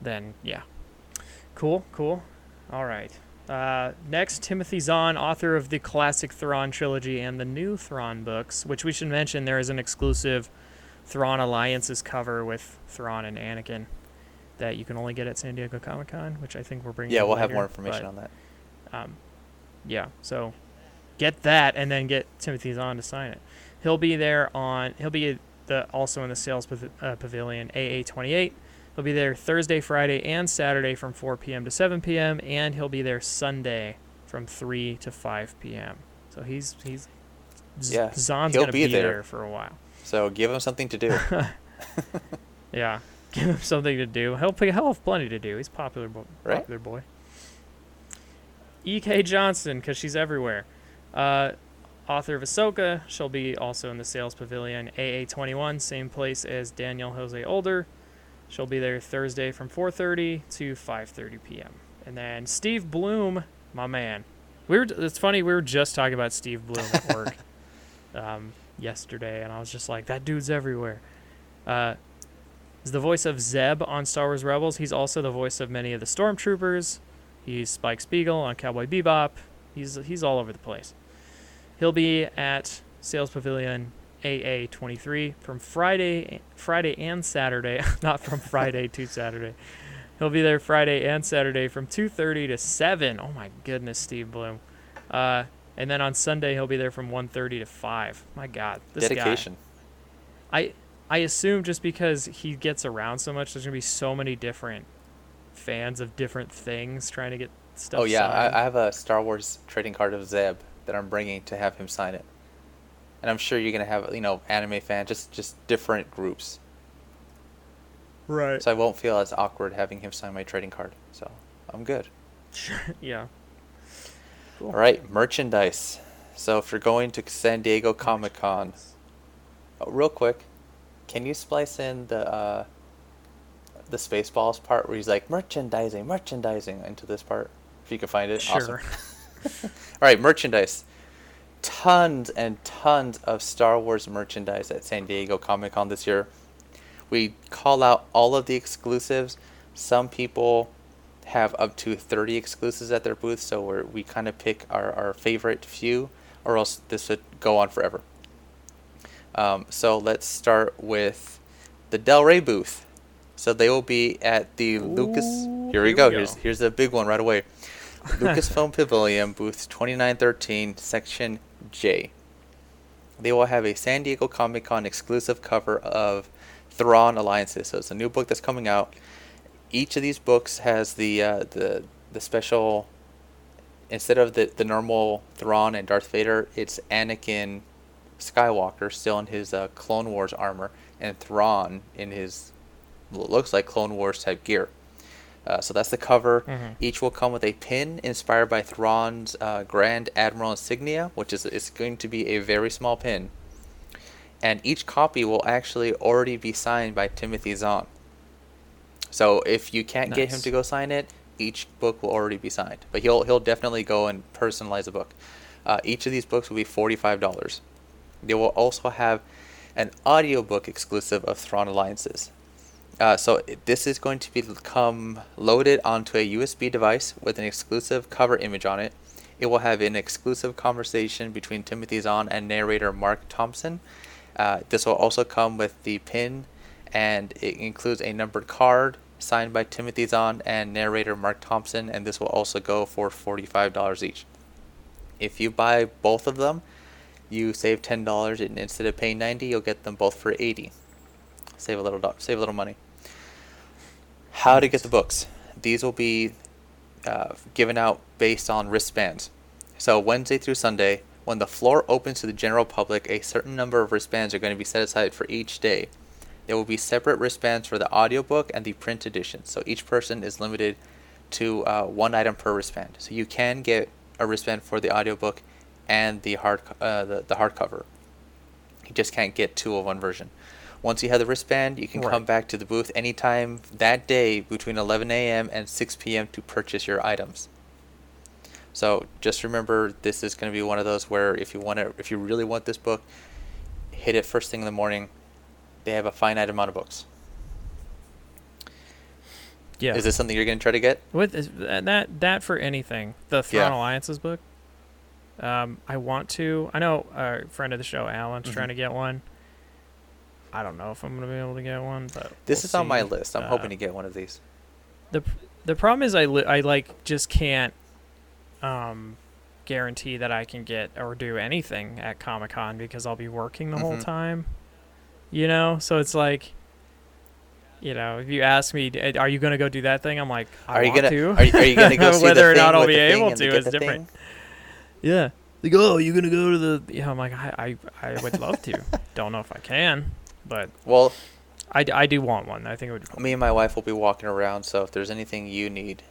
then yeah. Cool. Cool. All right. Uh, next, Timothy Zahn, author of the classic Thrawn trilogy and the new Thrawn books, which we should mention there is an exclusive Thrawn Alliances cover with Thrawn and Anakin that you can only get at San Diego Comic Con, which I think we're bringing. Yeah, we'll have more information but- on that. um, yeah, so get that and then get Timothy Zahn to sign it. He'll be there on. He'll be the also in the sales pav- uh, pavilion AA28. He'll be there Thursday, Friday, and Saturday from 4 p.m. to 7 p.m. and he'll be there Sunday from 3 to 5 p.m. So he's he's Yeah, Zahn's he'll gonna be be, there. there. for a while. So give him something to do. Yeah, give him something to do. He'll he'll have plenty to do. He's popular, bo- Right. popular boy. E.K. Johnston, because she's everywhere. Uh, author of Ahsoka, she'll be also in the sales pavilion. AA21, same place as Daniel Jose Older. She'll be there Thursday from 4:30 to 5:30 p.m. And then Steve Blum, my man. We were. It's funny. We were just talking about Steve Blum at work um, yesterday, and I was just like, that dude's everywhere. Uh, He's the voice of Zeb on Star Wars Rebels. He's also the voice of many of the Stormtroopers. He's Spike Spiegel on Cowboy Bebop. He's he's all over the place. He'll be at Sales Pavilion AA 23 from Friday Friday and Saturday, not from Friday to Saturday. He'll be there Friday and Saturday from 2:30 to 7. Oh my goodness, Steve Blum. Uh, and then on Sunday he'll be there from 1:30 to 5. My God, this guy. Dedication. I I assume just because he gets around so much, there's gonna be so many different fans of different things trying to get stuff. Oh yeah. I, I have a Star Wars trading card of Zeb that I'm bringing to have him sign it, and I'm sure you're gonna have you know anime fans, just just different groups, right. so I won't feel as awkward having him sign my trading card. So I'm good. Sure. yeah. Cool. All right, merchandise. So if you're going to San Diego Comic Con, oh, real quick, can you splice in the uh, the Spaceballs part where he's like merchandising, merchandising into this part? If you can find it, awesome. Sure. All right, merchandise. Tons and tons of Star Wars merchandise at San Diego Comic Con this year. We call out all of the exclusives. Some people have up to 30 exclusives at their booth, so we're, we kind of pick our, our favorite few, or else this would go on forever. Um, so let's start with the Del Rey booth. So they will be at the Lucas. Ooh, Here we here go. we Here's go. here's a big one right away. Lucasfilm Pavilion, booth 2913, section J. They will have a San Diego Comic Con exclusive cover of Thrawn Alliances. So it's a new book that's coming out. Each of these books has the uh, the the special. Instead of the the normal Thrawn and Darth Vader, it's Anakin Skywalker still in his uh, Clone Wars armor, and Thrawn in his looks like Clone Wars type gear. Uh, so that's the cover. Mhm. Each will come with a pin inspired by Thrawn's uh, Grand Admiral insignia, which is it's going to be a very small pin. And each copy will actually already be signed by Timothy Zahn. So if you can't get him to go sign it, each book will already be signed. But he'll he'll definitely go and personalize the book. Uh, each of these books will be forty five dollars. They will also have an audiobook exclusive of Thrawn Alliances. Uh, so this is going to become loaded onto a USB device with an exclusive cover image on it. It will have an exclusive conversation between Timothy Zahn and narrator Marc Thompson. Uh, this will also come with the pin, and it includes a numbered card signed by Timothy Zahn and narrator Marc Thompson, and this will also go for $45 each. If you buy both of them, you save ten dollars, and instead of paying ninety, you'll get them both for eighty. Save a little, save a little money. How to get the books? These will be uh, given out based on wristbands. So Wednesday through Sunday, when the floor opens to the general public, a certain number of wristbands are going to be set aside for each day. There will be separate wristbands for the audiobook and the print edition. So each person is limited to uh, one item per wristband. So you can get a wristband for the audiobook and the hard uh, the, the hardcover. You just can't get two of one version. Once you have the wristband, you can come back to the booth anytime that day between 11 a.m. and 6 p.m. to purchase your items. So just remember, this is going to be one of those where if you want to, if you really want this book, hit it first thing in the morning. They have a finite amount of books. Yeah. Is this something you're going to try to get? With that that for anything, the Thrawn Yeah. Alliances book. Um, I want to. I know a friend of the show, Alan's Mhm. trying to get one. I don't know if I'm gonna be able to get one, but This we'll is on my list. I'm Uh, hoping to get one of these. the The problem is, I li- I like just can't um guarantee that I can get or do anything at Comic Con because I'll be working the whole Mhm. time. You know, so it's like. You know, if you ask me, are you gonna go do that thing? I'm like, I Are you want gonna to. are you, are you gonna go see Whether the or thing not I'll be able to is different. thing? Yeah. Like, oh, you gonna go to the? Yeah, I'm like, I, I, I would love to. Don't know if I can, but Well, I, d- I do want one. I think it would. Be me and my wife will be walking around, so if there's anything you need,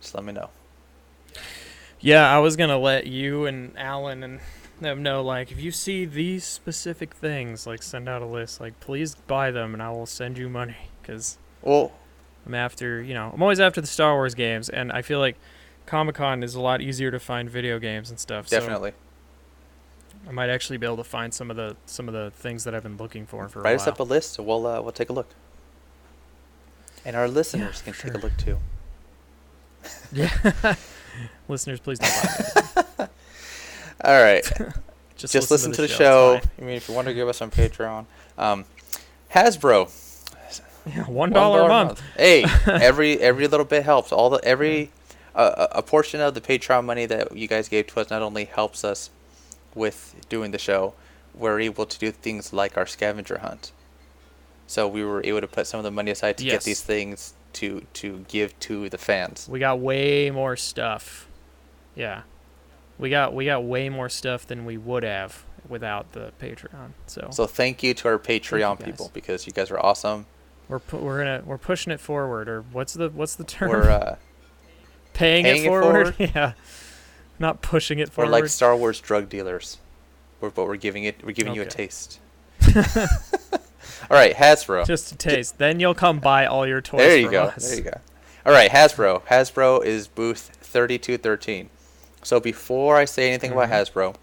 just let me know. Yeah, I was gonna let you and Alan and them know. Like, if you see these specific things, like, send out a list. Like, please buy them, and I will send you money. Cause Well, I'm after, you know, I'm always after the Star Wars games, and I feel like Comic Con is a lot easier to find video games and stuff. definitely. So I might actually be able to find some of the some of the things that I've been looking for for Write us up a list, so we'll uh, we'll take a look. And our listeners can for take a look too. Yeah. Listeners, please don't buy. All right. Just, just listen to the, it's show. fine. I mean, if you want to give us on Patreon, um, Hasbro, Yeah, one dollar a month. Hey, every every little bit helps. All the every uh, a portion of the Patreon money that you guys gave to us not only helps us with doing the show, we're able to do things like our scavenger hunt. So we were able to put some of the money aside to get these things to to give to the fans. We got way more stuff. Yeah. We got we got way more stuff than we would have without the Patreon. So, So thank you to our Patreon people because you guys are awesome. we're pu- we're gonna we're pushing it forward or what's the what's the term? We're uh, paying, paying it it forward. forward? yeah. Not pushing it we're forward. like Star Wars drug dealers, we're, but we're giving it we're giving you a taste. All right, Hasbro. Just a taste. Then you'll come buy all your toys. There you go. us. There you go. All right, Hasbro. Hasbro is booth 3213. So before I say anything Mhm. about Hasbro,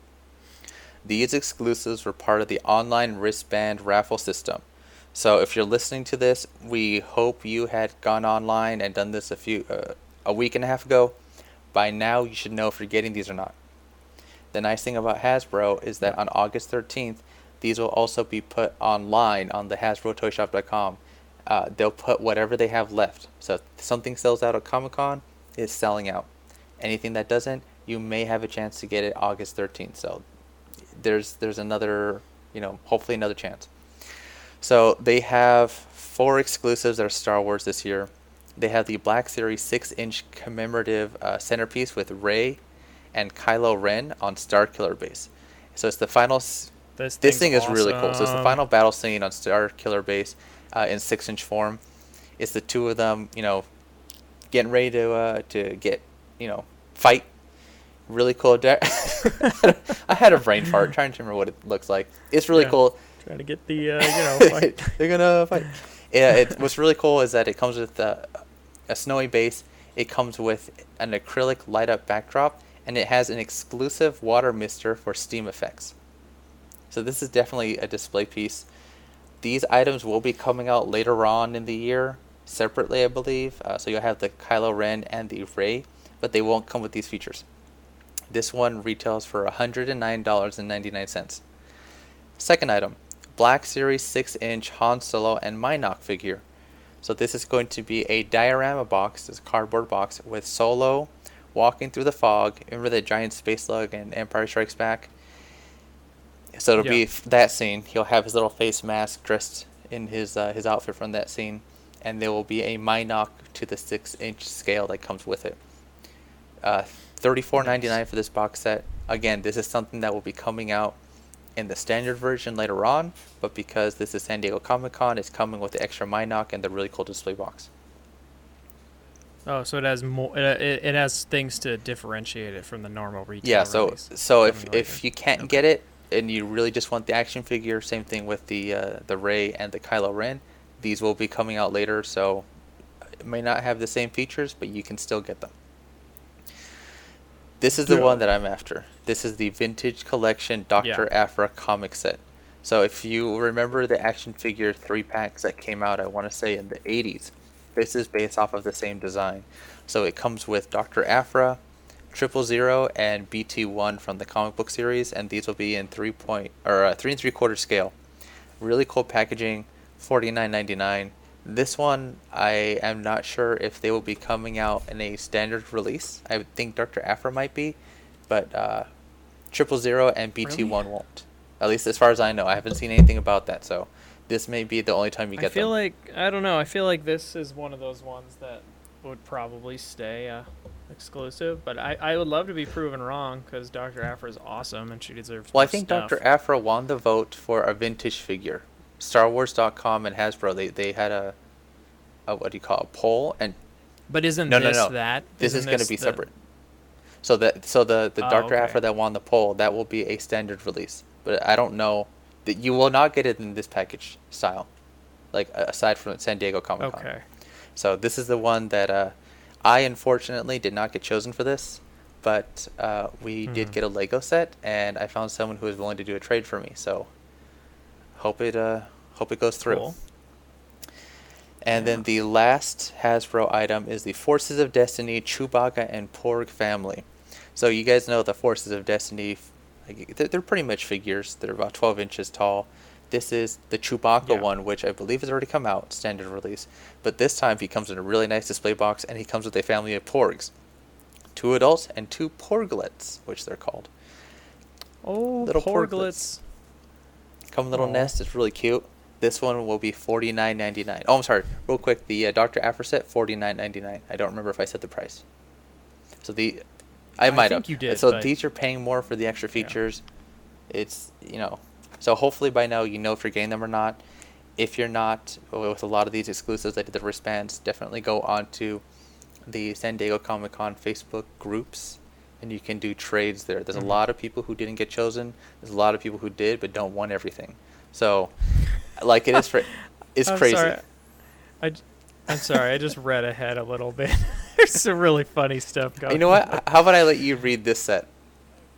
these exclusives were part of the online wristband raffle system. So if you're listening to this, we hope you had gone online and done this a few uh, a week and a half ago. By now, you should know if you're getting these or not. The nice thing about Hasbro is that on August 13th, these will also be put online on the HasbroToyShop.com. Uh, they'll put whatever they have left. So if something sells out at Comic Con, it's selling out. Anything that doesn't, you may have a chance to get it August 13th. So there's there's another, you know, hopefully another chance. So they have four exclusives that are Star Wars this year. They have the Black Series 6-inch commemorative uh, centerpiece with Rey and Kylo Ren on Starkiller base. So it's the final. S- This, this thing is really cool. So it's the final battle scene on Starkiller base uh, in six-inch form. It's the two of them, you know, getting ready to uh, to get, you know, fight. Really cool. de- I had a brain fart trying to remember what it looks like. It's really Yeah. cool. Trying to get the uh, you know. They're gonna fight. Yeah, it, what's really cool is that it comes with a, a snowy base. It comes with an acrylic light up backdrop, and it has an exclusive water mister for steam effects. So this is definitely a display piece. These items will be coming out later on in the year, separately, I believe. Uh, so you'll have the Kylo Ren and the Rey, but they won't come with these features. This one retails for $109.99. Second item, Black Series 6 inch Han Solo and Mynock figure. So this is going to be a diorama box, this cardboard box, with Solo walking through the fog. Remember the giant space lug and Empire Strikes Back? So it'll be Yeah. f- that scene. He'll have his little face mask dressed in his uh, his outfit from that scene, and there will be a Mynock to the six inch scale that comes with it. Uh, Thirty four ninety nine for this box set. Again, this is something that will be coming out in the standard version later on, but because this is San Diego Comic Con, it's coming with the extra Mynock and the really cool display box. oh, so it has more. It, it, it has things to differentiate it from the normal retail. Yeah, so release so if coming if later. you can't Okay. get it and you really just want the action figure, same thing with the uh, the Rey and the Kylo Ren. These will be coming out later, so it may not have the same features, but you can still get them. This is the Yeah. one that I'm after. This is the Vintage Collection Dr. Aphra comic set. So if you remember the action figure three packs that came out, I want to say in the 80s, this is based off of the same design. So it comes with Dr. Aphra, Triple Zero, and BT One from the comic book series, and these will be in three point or uh, three and three quarter scale. Really cool packaging, forty nine ninety nine. This one, I am not sure if they will be coming out in a standard release. I would think Dr. Aphra might be, but uh, Triple Zero and BT One won't. At least as far as I know, I haven't seen anything about that. So this may be the only time you get them. I feel them. like I don't know. I feel like this is one of those ones that would probably stay a, exclusive, but I, I would love to be proven wrong because Dr. Aphra is awesome and she deserves. Well, I think stuff. Dr. Aphra won the vote for a vintage figure. StarWars.com and Hasbro they, they had a, a what do you call it, a poll and But isn't No, no, this no. that? this is going to be the- separate. So that so the the Oh, Dr. okay. Aphra that won the poll that will be a standard release, but I don't know that you will not get it in this package style, like aside from San Diego Comic Con. Okay. So this is the one that uh, I unfortunately did not get chosen for this, but uh, we did Hmm. get a Lego set, and I found someone who was willing to do a trade for me. So hope it uh, hope it goes through. Cool. And then the last Hasbro item is the Forces of Destiny Chewbacca and Porg family. So you guys know the Forces of Destiny, they're, pretty much figures. They're about 12 inches tall. This is the Chewbacca Yeah. one, which I believe has already come out, standard release. But this time he comes in a really nice display box, and he comes with a family of Porgs. Two adults and two Porglets, which they're called. Oh, Little porglets. porglets. Come little Aw. nest. It's really cute. This one will be forty nine ninety nine. Oh, I'm sorry. Real quick, the uh, Doctor Aphra set forty nine ninety nine. I don't remember if I said the price. So the, I I might think have. you did, So but- these are paying more for the extra Yeah. features. It's you know, so hopefully by now you know if you're getting them or not. If you're not, with a lot of these exclusives, I did the wristbands. Definitely go on to the San Diego Comic Con Facebook groups, and you can do trades there. There's Mhm. a lot of people who didn't get chosen. There's a lot of people who did but don't want everything. So, like it is for, it's I'm crazy. Sorry. I, I'm sorry. I just read ahead a little bit. There's some really funny stuff going. You know what? on. How about I let you read this set?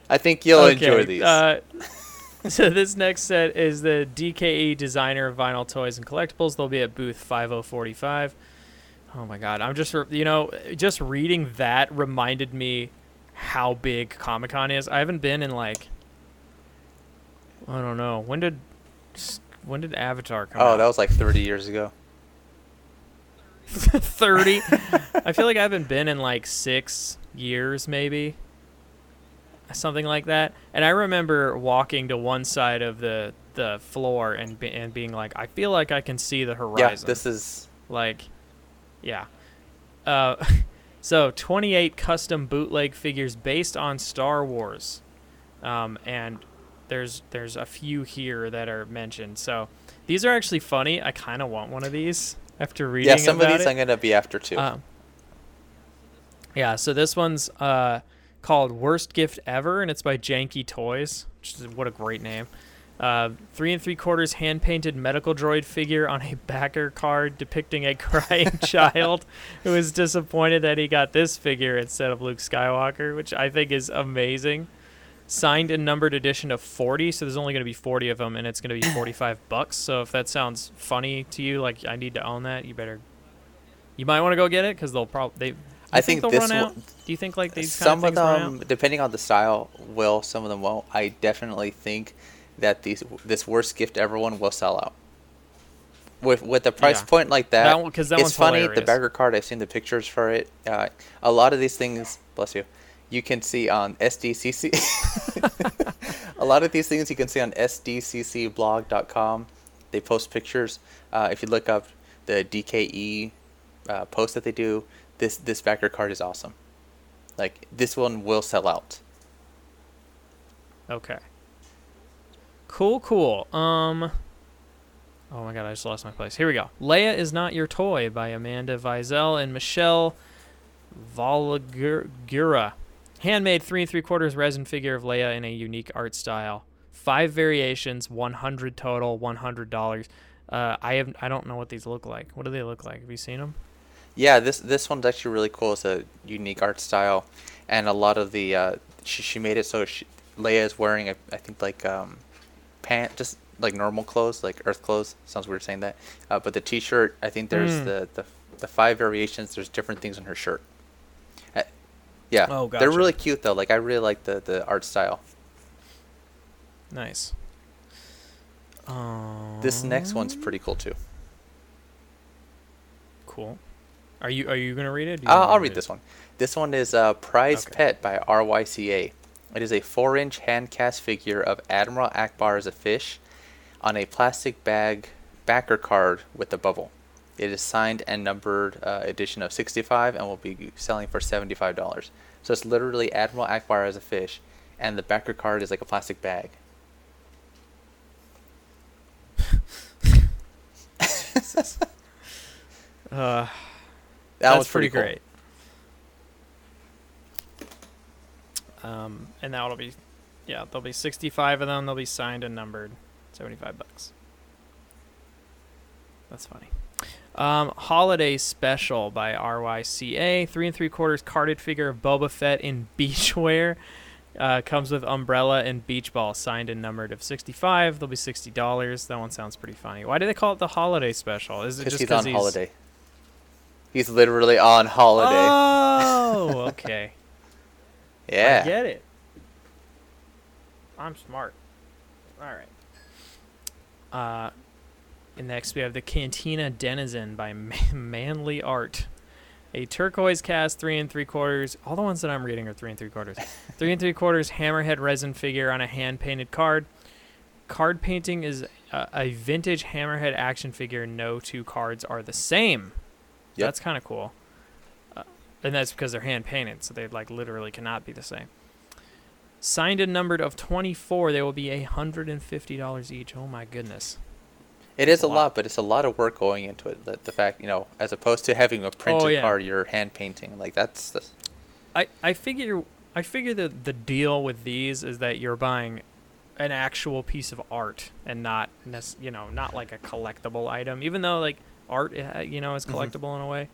I think you'll enjoy these. Uh, so this next set is the DKE designer of vinyl toys and collectibles. They'll be at booth 5045. Oh my god, I'm just re- you know just reading that reminded me how big Comic Con is. I haven't been in like I don't know when did when did Avatar come oh, out? that was like 30 years ago. 30. I feel like I haven't been in like six years, maybe. Something like that. And I remember walking to one side of the, the floor and, be, and being like, I feel like I can see the horizon. Yeah, this is Like, yeah. Uh, so, 28 custom bootleg figures based on Star Wars. Um, and there's there's a few here that are mentioned. So, these are actually funny. I kind of want one of these after reading yeah. Some of these it. I'm gonna be after too. Um, yeah, so this one's uh, called Worst Gift Ever, and it's by Janky Toys. Which is, what a great name. Uh, three and three quarters hand painted medical droid figure on a backer card depicting a crying child who is disappointed that he got this figure instead of Luke Skywalker, which I think is amazing. Signed and numbered edition of 40, so there's only going to be 40 of them, and it's going to be 45 bucks. So if that sounds funny to you, like I need to own that, you better. You might want to go get it because they'll probably. They, I think they'll this will- out. Do you think like these some kind of of them, depending on the style, will. Some of them won't. I definitely think that these this worst gift ever one will sell out. With with the price Yeah. point like that, That one- that it's one's funny. The hilarious. bagger card, I've seen the pictures for it. Uh, a lot of these things, bless you, you can see on SDCC. a lot of these things you can see on SDCCblog.com. They post pictures. Uh, if you look up the DKE uh, post that they do, this this backer card is awesome. Like this one will sell out. Okay. Cool, cool. Um. Oh my god, I just lost my place. Here we go. Leia is not your toy by Amanda Vizel and Michelle Valagura. Handmade three and three quarters resin figure of Leia in a unique art style. Five variations, 100 total, $100. Uh, I have I don't know what these look like. What do they look like? Have you seen them? Yeah, this this one's actually really cool. It's a unique art style, and a lot of the uh, she she made it so she, Leia is wearing a, I think like um, pant just like normal clothes, like Earth clothes. Sounds weird saying that, uh, but the T-shirt I think there's Mm. the, the the five variations. There's different things on her shirt. Uh, yeah, Oh, they're really cute though. Like I really like the the art style. Nice. Um, This next one's pretty cool too. cool. Are you are you gonna read it? You I'll, to read this one. This one is uh, Prize Okay. Pet by RYCA. It is a 4 inch hand cast figure of Admiral Ackbar as a fish on a plastic bag backer card with a bubble. It is signed and numbered uh, edition of 65 and will be selling for $75. So it's literally Admiral Ackbar as a fish, and the backer card is like a plastic bag. Uh, That was pretty, pretty, cool. great. Um, and that'll be, yeah, there'll be 65 of them. They'll be signed and numbered, 75 bucks. That's funny. Um, holiday special by RYCA, three and three quarters carded figure of Boba Fett in beachwear. Uh, comes with umbrella and beach ball, signed and numbered of 65. They'll be $60. That one sounds pretty funny. Why do they call it the holiday special? Is it Because just he's on holiday. He's literally on holiday. Oh, okay. yeah I get it. I'm smart. All right. Uh, and next we have the Cantina Denizen by Manly Art, a turquoise cast three and three quarters. All the ones that I'm reading are three and three quarters. three and three quarters hammerhead resin figure on a hand painted card. Card painting is a, a vintage hammerhead action figure. No two cards are the same. Yep. That's kind of cool. Uh, and that's because they're hand painted, so they like literally cannot be the same. Signed and numbered of 24, they will be $150 each. Oh my goodness. It is a a lot. lot, but it's a lot of work going into it. The, the fact, you know, as opposed to having a printed Oh, yeah. card, you're hand painting. Like that's, that's I, I figure I figure that the deal with these is that you're buying an actual piece of art and not you know not like a collectible item even though like art uh, you know is Mhm. collectible in a way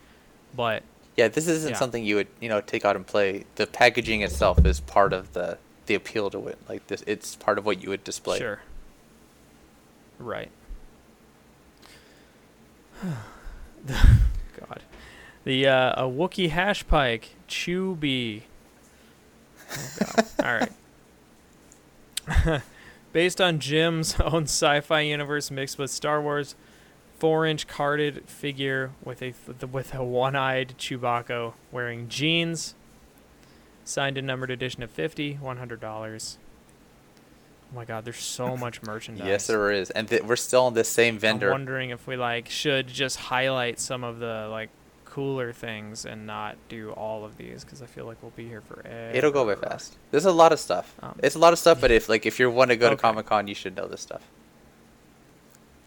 but yeah. This isn't Yeah. something you would you know take out and play. The packaging itself is part of the the appeal to it. Like this, it's part of what you would display. sure right god the uh, a Wookiee hash pike Chewie oh all right based on Jim's own sci-fi universe mixed with Star Wars four-inch carded figure with a with a one-eyed Chewbacca wearing jeans. Signed and numbered edition of 50 $100. Oh my god, there's so much merchandise. Yes, there is, and th- we're still on the same vendor. I'm wondering if we like should just highlight some of the like cooler things and not do all of these because I feel like we'll be here for forever. It'll go by fast. There's a lot of stuff. Um, it's a lot of stuff, but if like if you want to go to Comic Con, you should know this stuff.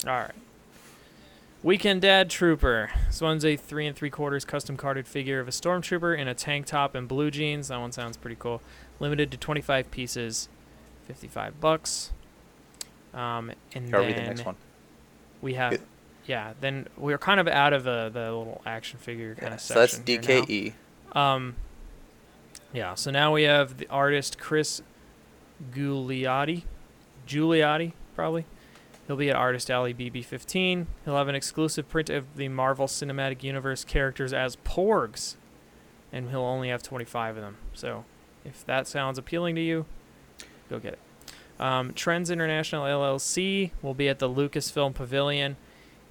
All right. Weekend Dad Trooper. This one's a three and three quarters custom carded figure of a stormtrooper in a tank top and blue jeans. That one sounds pretty cool. Limited to 25 pieces, 55 bucks. Um, and Here, I'll then the next one. we have, Good. yeah. Then we're kind of out of the the little action figure kind Yeah, of so that's section. here now. DKE. Um, yeah. So now we have the artist Chris Giuliotti, Giuliotti probably. He'll be at Artist Alley BB15. He'll have an exclusive print of the Marvel Cinematic Universe characters as Porgs, and he'll only have 25 of them. So, if that sounds appealing to you, go get it. Um, Trends International LLC will be at the Lucasfilm Pavilion,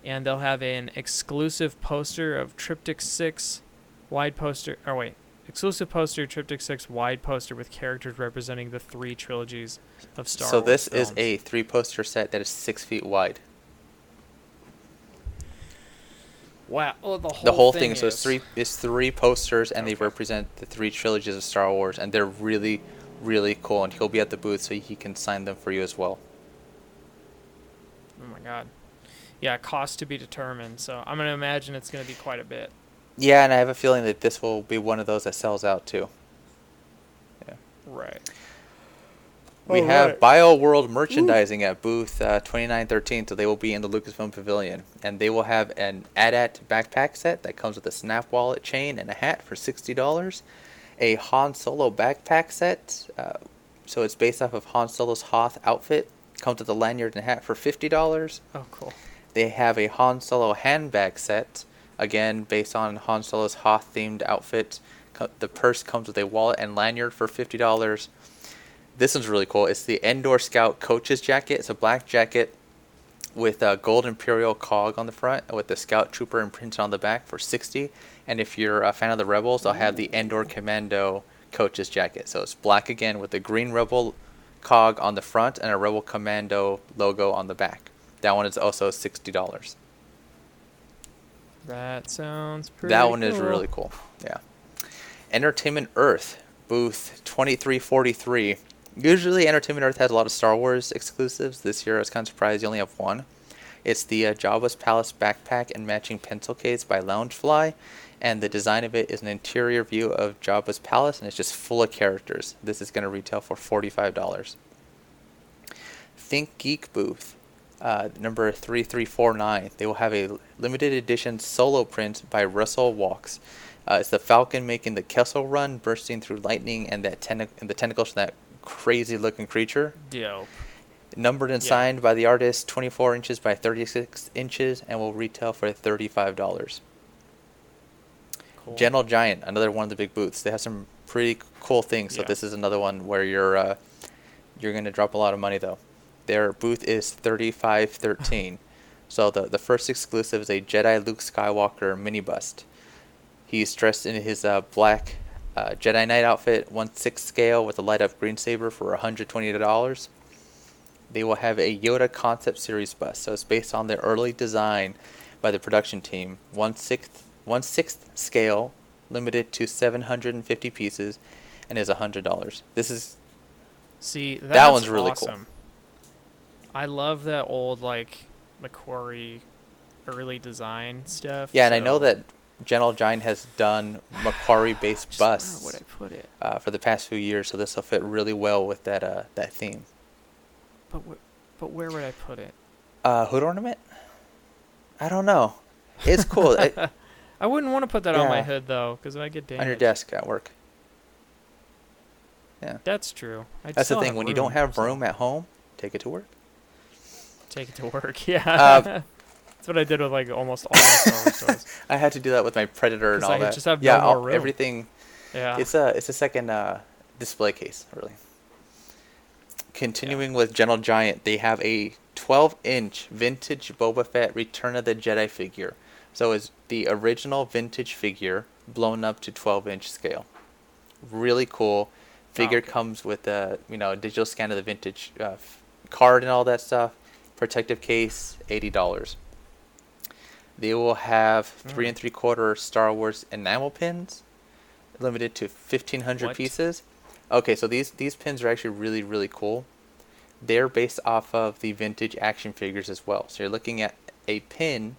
and they'll have an exclusive poster of Triptych 6 wide poster. Or wait, exclusive poster Triptych 6 wide poster with characters representing the three trilogies of Star so Wars. So, this is a three poster set that is six feet wide. wow. Oh, the whole the whole thing, thing, so it's three it's three posters and they represent the three trilogies of Star Wars and they're really really cool and he'll be at the booth so he can sign them for you as well. Oh my god. Yeah, cost to be determined. So I'm gonna imagine it's gonna be quite a bit. Yeah, and I have a feeling that this will be one of those that sells out too. Yeah. Right. We All have right. Bioworld merchandising at booth uh, 2913, so they will be in the Lucasfilm Pavilion, and they will have an AT-AT backpack set that comes with a snap wallet chain and a hat for sixty dollars, a Han Solo backpack set, uh, so it's based off of Han Solo's Hoth outfit, comes with a lanyard and hat for fifty dollars. Oh, cool. They have a Han Solo handbag set, again based on Han Solo's Hoth themed outfit. Co- The purse comes with a wallet and lanyard for fifty dollars. This one's really cool. It's the Endor Scout coach's jacket. It's a black jacket with a gold Imperial cog on the front, with the Scout Trooper imprinted on the back for sixty. And if you're a fan of the Rebels, they'll have the Endor Commando coach's jacket. So it's black again with the green Rebel cog on the front and a Rebel Commando logo on the back. That one is also sixty dollars. That sounds pretty. that one is really cool. Yeah. Entertainment Earth, booth 2343. Usually, Entertainment Earth has a lot of Star Wars exclusives. This year, I was kind of surprised you only have one. It's the uh, Jabba's Palace backpack and matching pencil case by Loungefly, and the design of it is an interior view of Jabba's palace, and it's just full of characters. This is going to retail for forty-five dollars. ThinkGeek booth, uh, number three three four nine. They will have a limited edition solo print by Russell Walks. Uh, it's the Falcon making the Kessel Run, bursting through lightning, and that tentac- and the tentacles from that crazy-looking creature Yo. numbered and Yeah. signed by the artist 24 inches by 36 inches and will retail for $35 Cool. gentle giant another one of the big booths they have some pretty cool things so Yeah. this is another one where you're uh, you're going to drop a lot of money though their booth is 3513 so the, the first exclusive is a jedi luke skywalker mini bust he's dressed in his uh, black uh, jedi knight outfit 1 6 scale with a light up green saber for $120 they will have a Yoda concept series bus. So it's based on the early design by the production team. One sixth, one sixth scale, limited to 750 pieces, and is hundred dollars. This is See, that's That one's really cool. awesome. I love that old like McQuarrie early design stuff. yeah, and I know that General Giant has done McQuarrie-based Just where busts would I put it? uh, for the past few years, so this will fit really well with that uh, that theme. But wh- but where would I put it? Uh, hood ornament? I don't know. It's cool I, I wouldn't want to put that on my hood though, because I get damaged. on your desk at work. Yeah, That's true. I that's the thing. When you don't have room at home, take it to work. take it to work. Yeah. Uh, that's what I did with like almost all my Star Wars toys. I had to do that with my Predator and all I that. just have no yeah, more room. everything. Yeah. It's a it's a second uh, display case, really. Continuing with Gentle Giant, they have a 12-inch vintage Boba Fett Return of the Jedi figure. So it's the original vintage figure blown up to 12-inch scale. Really cool. Figure okay. comes with a you know a digital scan of the vintage uh, card and all that stuff. Protective case, eighty dollars. They will have three Mm. and three quarter Star Wars enamel pins, limited to fifteen hundred pieces. Okay, so these these pins are actually really really cool. They're based off of the vintage action figures as well. So you're looking at a pin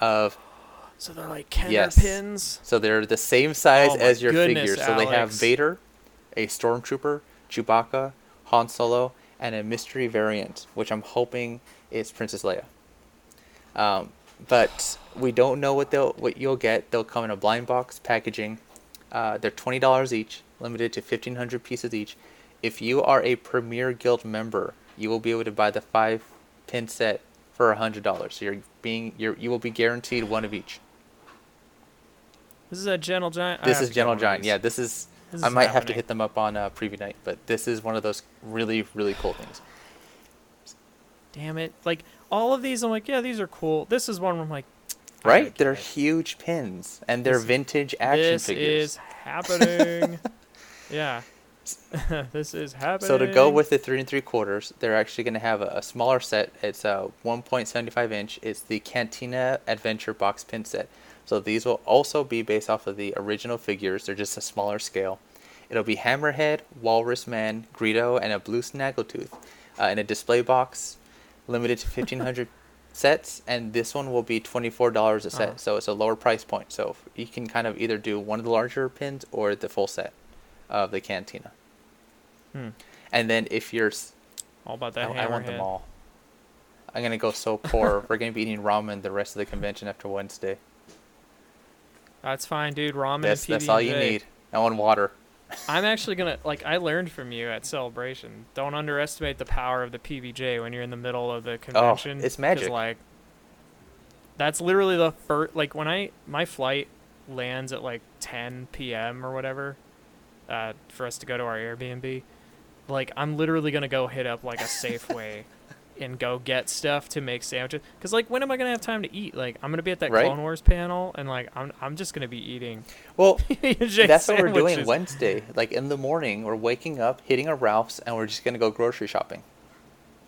of so they're like Kenner Yes. pins. so they're the same size Oh as your goodness, figures. So they have Vader, a stormtrooper, Chewbacca, Han Solo, and a mystery variant, which I'm hoping is Princess Leia. Um, but we don't know what they'll what you'll get. They'll come in a blind box packaging. Uh, they're twenty dollars each, limited to fifteen hundred pieces each. If you are a Premier Guild member, you will be able to buy the five pin set for hundred dollars. So you're being you're you will be guaranteed one of each. This is a Gentle Giant. I This is Gentle Giant. Yeah, this is. This I is might have to hit them up on uh, preview night, but this is one of those really, really cool things. Damn it! Like all of these, I'm like, yeah, these are cool. This is one where I'm like, Right? They're it. huge pins, and they're This- vintage action this figures. is happening. yeah. this is happening. So to go with the three and three quarters, they're actually going to have a, a smaller set. It's a 1.75 inch. It's the Cantina Adventure box pin set. So these will also be based off of the original figures. They're just a smaller scale. It'll be Hammerhead, Walrus Man, Greedo, and a blue Snaggletooth uh, in a display box, limited to 1,500 sets. And this one will be $24 a set. Uh-huh. So it's a lower price point. So you can kind of either do one of the larger pins or the full set of the Cantina. Hmm. And then if you're, all about I, that I want them all. I'm gonna go so poor. We're gonna be eating ramen the rest of the convention after Wednesday. That's fine, dude. Ramen That's that's all you need. I want water. I'm actually gonna like. I learned from you at Celebration. Don't underestimate the power of the PBJ when you're in the middle of the convention. Oh, it's magic. Like, that's literally the first. Like when I my flight lands at like 10 p.m. or whatever, uh, for us to go to our Airbnb. Like I'm literally gonna go hit up like a Safeway. And go get stuff to make sandwiches, cause like when am I gonna have time to eat? Like I'm gonna be at that Right. Clone Wars panel, and like I'm I'm just gonna be eating. Well, that's what we're doing. Wednesday. Like in the morning, we're waking up, hitting a Ralph's, and we're just gonna go grocery shopping.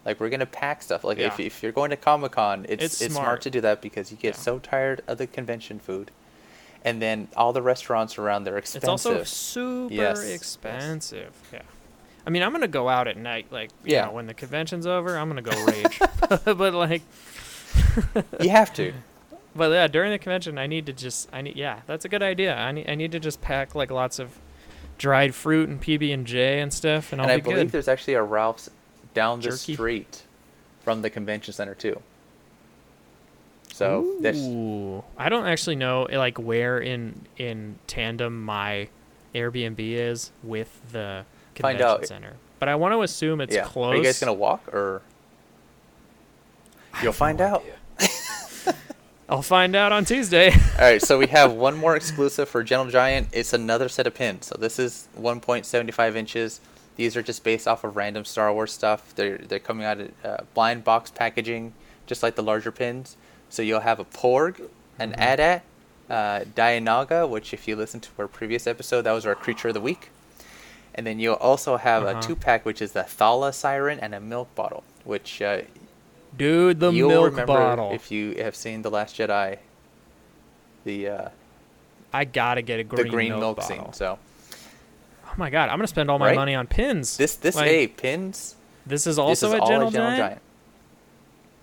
Like we're gonna pack stuff. Like if, if you're going to Comic Con, it's It's it's, smart. smart. to do that because you get Yeah. so tired of the convention food, and then all the restaurants around they're expensive. It's also super Yes, yes. expensive. Yeah. I mean, I'm gonna go out at night, like you Yeah. know, when the convention's over, I'm gonna go rage. but like, you have to. but yeah, during the convention, I need to just, I need, yeah, that's a good idea. I need, I need to just pack like lots of dried fruit and PB and J and stuff, and, and I'll I be believe good. there's actually a Ralph's down the Jerky? street from the convention center too. So that's Ooh, I don't actually know eh, like where in in tandem my Airbnb is with the Find convention out. center, but I want to assume it's yeah. close. Are you guys gonna walk or? You'll find out. I'll find out on Tuesday. All right, so we have one more exclusive for Gentle Giant. It's another set of pins. So this is 1.75 inches. These are just based off of random Star Wars stuff. They're they're coming out of uh, blind box packaging, just like the larger pins. So you'll have a Porg, an Mm-hmm. AT-AT, uh, Dianoga, which if you listen to our previous episode, that was our creature of the week. And then you'll also have Uh-huh. a two pack, which is the Thala Siren and a milk bottle, which uh, Dude, the you'll milk remember bottle. if you have seen The Last Jedi. The uh, I gotta get a green, the green milk, milk, scene. So Oh my god, I'm gonna spend all my Right? money on pins. this this Like, hey pins. this is This also is a all Gentle, a Giant? Giant.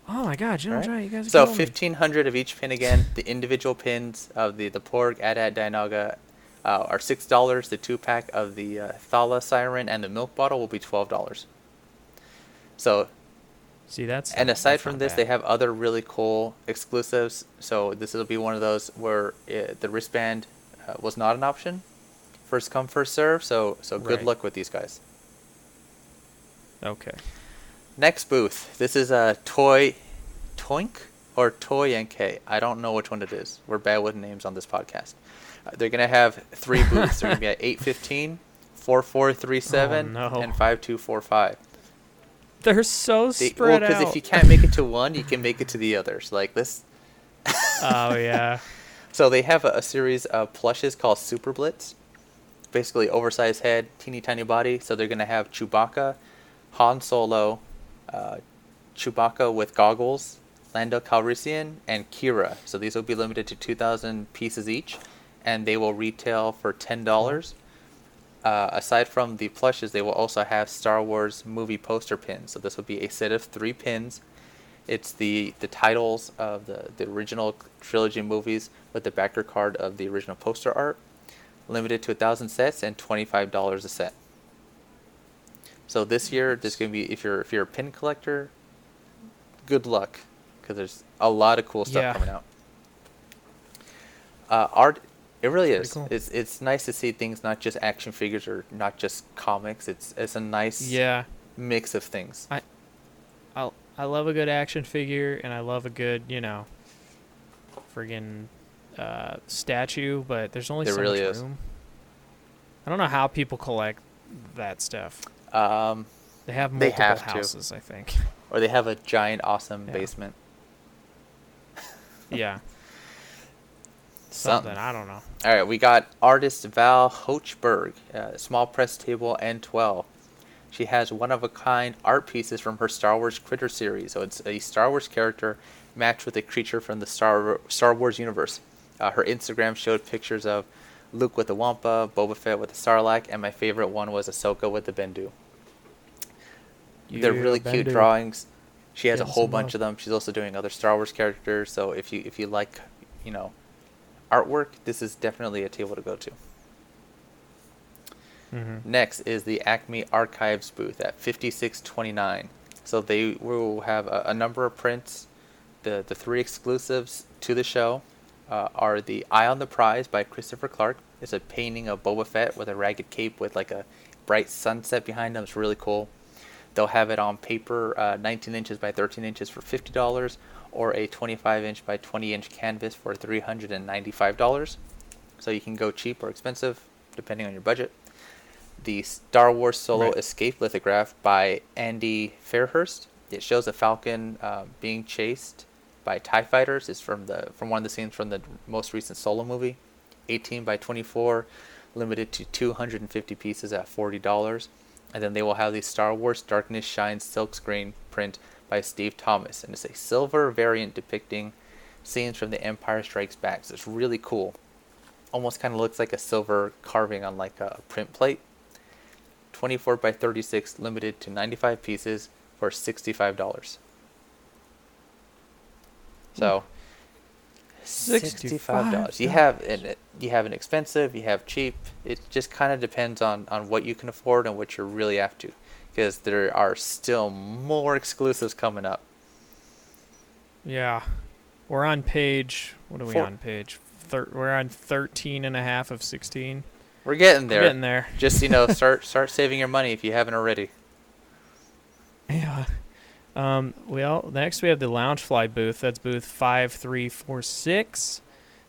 Oh my god, Gentle Right? Giant, you guys are So fifteen hundred of each pin again. the individual pins of the the Porg, AT-AT, Dianoga uh, are six dollars. The two pack of the uh, Thala Siren and the milk bottle will be twelve dollars. So See, that's and aside that's from this, bad. they have other really cool exclusives. So this will be one of those where uh, the wristband uh, was not an option. First come, first serve. So so good Right. luck with these guys. okay. Next booth. This is a toy, Toink or Toy NK. I don't know which one it is. We're bad with names on this podcast. Uh, they're gonna have three booths. they're gonna be at 815, 4437, Oh, no. and 5245. They're so They, well, spread because out. if you can't make it to one, you can make it to the others. Like this. oh yeah. So they have a, a series of plushes called Super Blitz. Basically, oversized head, teeny tiny body. So they're gonna have Chewbacca, Han Solo, uh, Chewbacca with goggles, Lando Calrissian, and Qi'ra. So these will be limited to 2,000 pieces each, and they will retail for ten dollars. Uh, aside from the plushes, they will also have Star Wars movie poster pins. So this will be a set of three pins. It's the the titles of the the original trilogy movies with the backer card of the original poster art. Limited to a thousand sets and twenty five dollars a set. So this year, there's gonna be if you're if you're a pin collector, good luck, because there's a lot of cool stuff Yeah. coming out. Uh, art, it really Pretty is. cool. It's it's nice to see things not just action figures or not just comics. It's it's a nice Yeah. mix of things. I I love a good action figure and I love a good, you know, friggin' uh, statue, but there's only There so really much is. room. I don't know how people collect that stuff. Um, They have They multiple have to. houses, I think. or they have a giant, awesome Yeah. basement. yeah. Something. Something. I don't know. All right, we got artist Val Hochberg, uh, small press table N12. She has one of a kind art pieces from her Star Wars Critter series. So it's a Star Wars character matched with a creature from the Star Star Wars universe. Uh, her Instagram showed pictures of Luke with the Wampa, Boba Fett with the Sarlacc, and my favorite one was Ahsoka with the Bendu. They're really cute drawings. She has a whole bunch love. of them. She's also doing other Star Wars characters. So if you if you like, you know, artwork, this is definitely a table to go to. Mhm. Next is the Acme Archives booth at 5629. So they will have a, a number of prints. The the three exclusives to the show uh, are the Eye on the Prize by Christopher Clark. It's a painting of Boba Fett with a ragged cape with like a bright sunset behind him. It's really cool. They'll have it on paper, uh, 19 inches by 13 inches for $50, or a 25 inch by 20 inch canvas for $395. So you can go cheap or expensive depending on your budget. The Star Wars Solo Right. Escape lithograph by Andy Fairhurst. It shows a Falcon uh, being chased by Tie Fighters. It's from the from one of the scenes from the most recent Solo movie. 18 by 24, limited to 250 pieces at $40. And then they will have the Star Wars Darkness Shines silkscreen print by Steve Thomas, and it's a silver variant depicting scenes from The Empire Strikes Back. So it's really cool. Almost kind of looks like a silver carving on like a print plate. 24 by 36, limited to 95 pieces for $65. So, sixty-five dollars. You have an you have an expensive, you have cheap. It just kind of depends on on what you can afford and what you're really after, because there are still more exclusives coming up. Yeah. We're on page, what are we Four. on page? Thir- we're on 13 and a half of 16. We're getting there. We're getting there. Just you know, start start saving your money if you haven't already. Yeah. Um, well, next we have the Loungefly booth. That's booth 5346.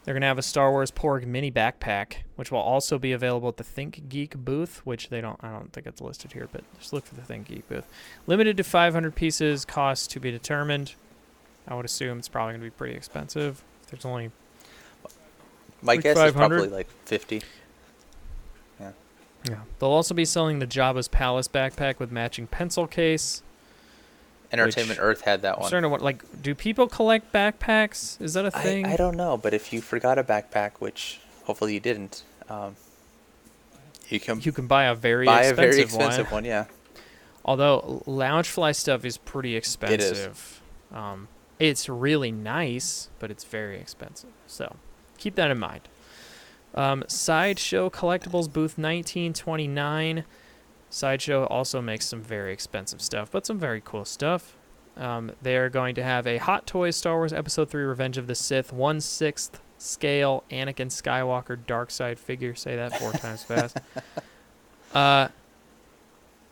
They're going to have a Star Wars Porg mini backpack, which will also be available at the Think Geek booth, which they don't, I don't think it's listed here, but just look for the Think Geek booth. Limited to 500 pieces, cost to be determined. I would assume it's probably going to be pretty expensive. There's only, My Like guess is probably like fifty. yeah. Yeah. They'll also be selling the Jabba's Palace backpack with matching pencil case. Entertainment Earth had that I'm one. starting to like, do people collect backpacks? Is that a I, thing? I don't know, but if you forgot a backpack, which hopefully you didn't, um, you can you can buy a very buy a expensive, very expensive one. one. Yeah. Although Loungefly stuff is pretty expensive. Um, it's really nice, but it's very expensive. So keep that in mind. Um, Sideshow Collectibles booth 1929. Sideshow also makes some very expensive stuff, but some very cool stuff. Um, they are going to have a Hot Toys Star Wars Episode 3 Revenge of the Sith 1 6th scale Anakin Skywalker Dark Side figure. Say that four times fast. Uh,